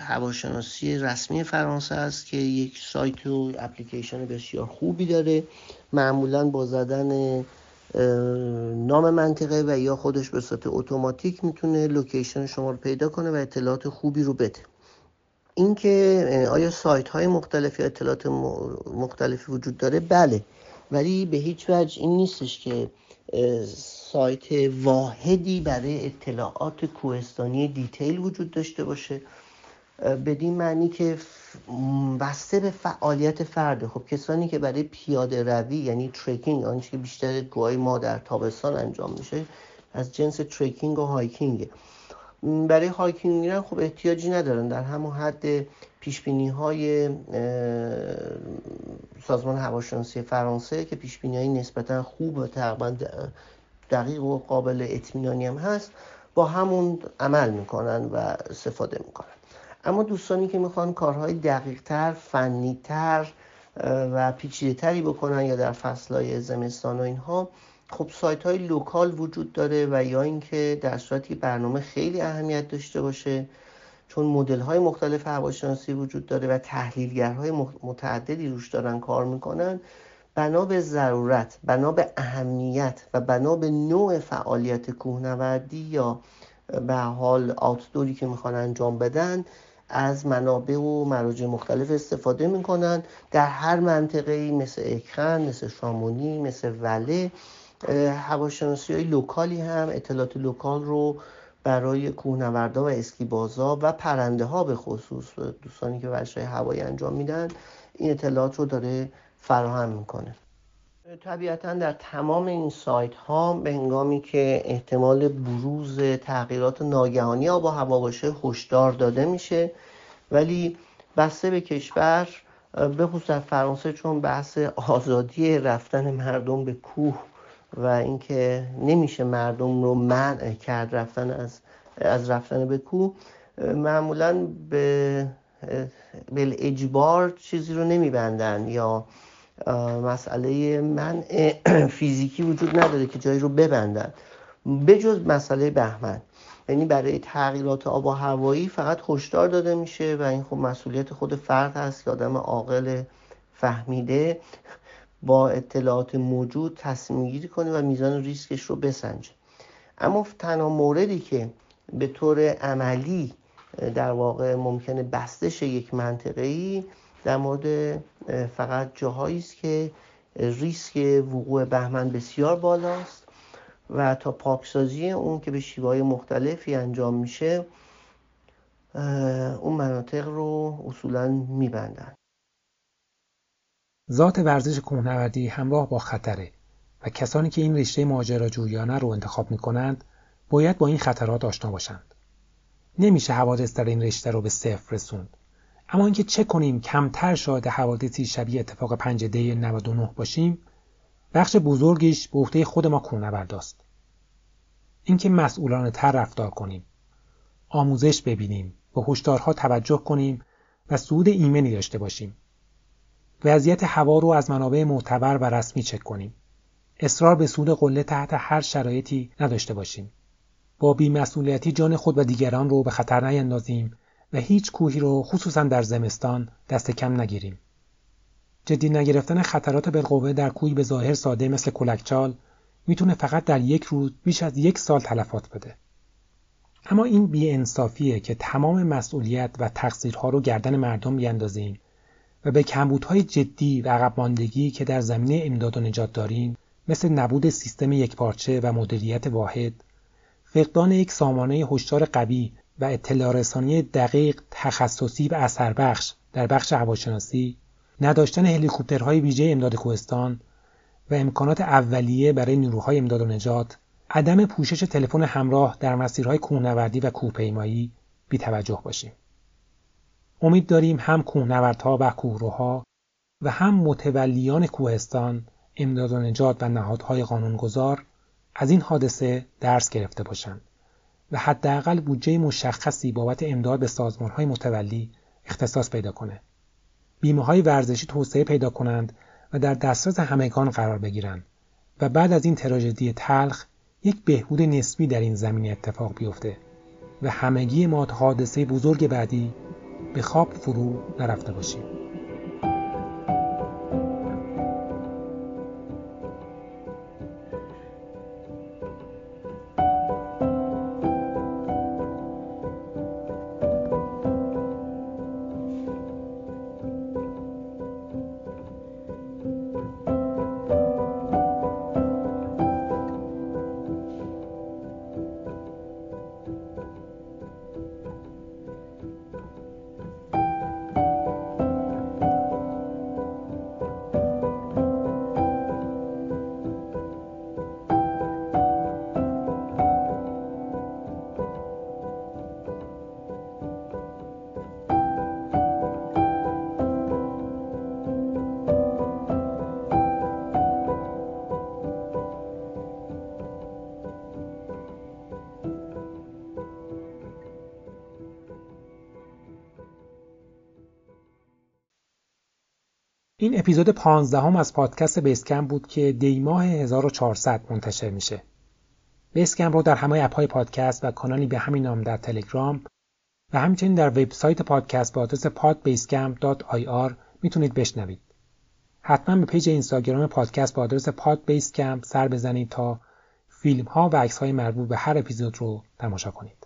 هواشناسی رسمی فرانسه است که یک سایت و اپلیکیشن بسیار خوبی داره. معمولا با زدن نام منطقه و یا خودش به صورت اتوماتیک می‌تونه لوکیشن شما رو پیدا کنه و اطلاعات خوبی رو بده. اینکه آیا سایت های مختلف یا اطلاعات مختلفی وجود داره؟ بله. ولی به هیچ وجه این نیستش که سایت واحدی برای اطلاعات کوهستانی detail وجود داشته باشه. بدین معنی که بسته به فعالیت فرده خب کسانی که برای پیاده روی یعنی trekking آنچه که بیشتر گوهای ما در تابستان انجام میشه از جنس trekking و hiking برای hiking میرن خب احتیاجی ندارن. در همون حد پیش های سازمان هواشناسی فرانسه که پیش های نسبتا خوب و تقریبا دقیق و قابل اطمینانی هم هست با همون عمل می‌کنن و استفاده می‌کنن. اما دوستانی که می‌خوان کارهای دقیق تر فنی تر و پیچیده تری بکنن یا در فصلهای زمستان و اینها خب سایت های لوکال وجود داره و یا اینکه در صورتی برنامه خیلی اهمیت داشته باشه چون مدل های مختلف هواشناسی وجود داره و تحلیلگرهای متعددی روش دارن کار می‌کنن بنا به ضرورت بنا به اهمیت و بنا به نوع فعالیت کوهنوردی یا به حال outdoor ی که می‌خوان انجام بدن از منابع و مراجع مختلف استفاده می‌کنن. در هر منطقه مثل Écrins مثل شامونی مثل وله هواشناسی های local ی هم اطلاعات local رو برای کوهنوردا و اسکیبازا و پرنده ها به خصوص. دوستانی که ورزش هوایی انجام میدن این اطلاعات رو داره فراهم می‌کنه. طبیعتا در تمام این سایت ها به هنگامی که احتمال بروز تغییرات ناگهانی آب و هوا باشه هشدار داده میشه. ولی بسته به کشور به خصوص فرانسه چون بحث آزادی رفتن مردم به کوه و اینکه نمیشه مردم رو منع کرد رفتن از از رفتن به کوه معمولا به به اجبار چیزی رو نمیبندن یا مسئله منع فیزیکی وجود نداره که جایی رو ببندن. بجز مسئله بهمن. یعنی برای تغییرات آب و هوایی فقط هشدار داده میشه و این خب مسئولیت خود فرد هست که آدم عاقل فهمیده. با اطلاعات موجود تصمیم گیری کنه و میزان ریسکش رو بسنجه. اما تنها موردی که به طور عملی در واقع ممکنه بستش یک منطقه ای در مورد فقط جاهایی است که ریسک وقوع بهمن بسیار بالاست و تا پاکسازی اون که به شیوهای مختلفی انجام میشه اون مناطق رو اصولا میبندن. ذات ورزش کوهنوردی همراه با خطره و کسانی که این رشته ماجراجویانه رو انتخاب می‌کنند باید با این خطرات آشنا باشند. نمیشه حوادث در این رشته رو به صفر رسوند. اما اینکه چه کنیم کمتر شاهد حوادثی شبیه اتفاق 5 دی 99 باشیم بخش بزرگیش به عهده خود ما کوهنورداست اینکه مسئولانه تر رفتار کنیم آموزش ببینیم به هشدارها توجه کنیم و سود ایمنی داشته باشیم. وضعیت هوا رو از منابع معتبر و رسمی چک کنیم اصرار به سود قله تحت هر شرایطی نداشته باشیم با بیمسئولیتی جان خود و دیگران رو به خطر نیندازیم و هیچ کوهی رو خصوصا در زمستان دست کم نگیریم. جدی نگرفتن خطرات بالقوه در کوهی به ظاهر ساده مثل کلکچال می‌تونه فقط در یک روز بیش از یک سال تلفات بده. اما این بیانصافیه که تمام مسئولیت و تقصیرها رو گردن مردم بیندازیم و به کمبودهای جدی و عقب ماندگی که در زمینه امداد و نجات داریم مثل نبود سیستم یکپارچه و مدیریت واحد فقدان یک سامانه هشدار قوی و اطلاع رسانی دقیق تخصصی و اثربخش در بخش هواشناسی نداشتن هلیکوپترهای ویژه امداد کوهستان و امکانات اولیه برای نیروهای امداد و نجات عدم پوشش تلفن همراه در مسیرهای کوهنوردی و کوهپیمایی بیتوجه باشیم. امید داریم هم کوهنوردها و کوهروها و هم متولیان کوهستان امداد و نجات و نهادهای قانونگذار از این حادثه درس گرفته باشند و حداقل بودجه مشخصی بابت امداد به سازمانهای متولی اختصاص پیدا کنه. بیمه های ورزشی توسعه پیدا کنند و در دسترس همگان قرار بگیرند و بعد از این تراژدی تلخ یک بهبود نسبی در این زمینه اتفاق بیفته و همگی ما تا حادثه بزرگ بعدی به خواب فرو نرفته باشیم. اپیزود 15 هم از پادکست Basecamp بود که دی ماه 1400 منتشر میشه. Basecamp رو در همه app های پادکست و کانالی به همین نام در تلگرام و همچنین در وبسایت پادکست با آدرس podbasecamp.ir می‌تونید بشنوید. حتما به page اینستاگرام پادکست با آدرس podbasecamp سر بزنید تا فیلم ها و عکس های مربوط به هر اپیزود رو تماشا کنید.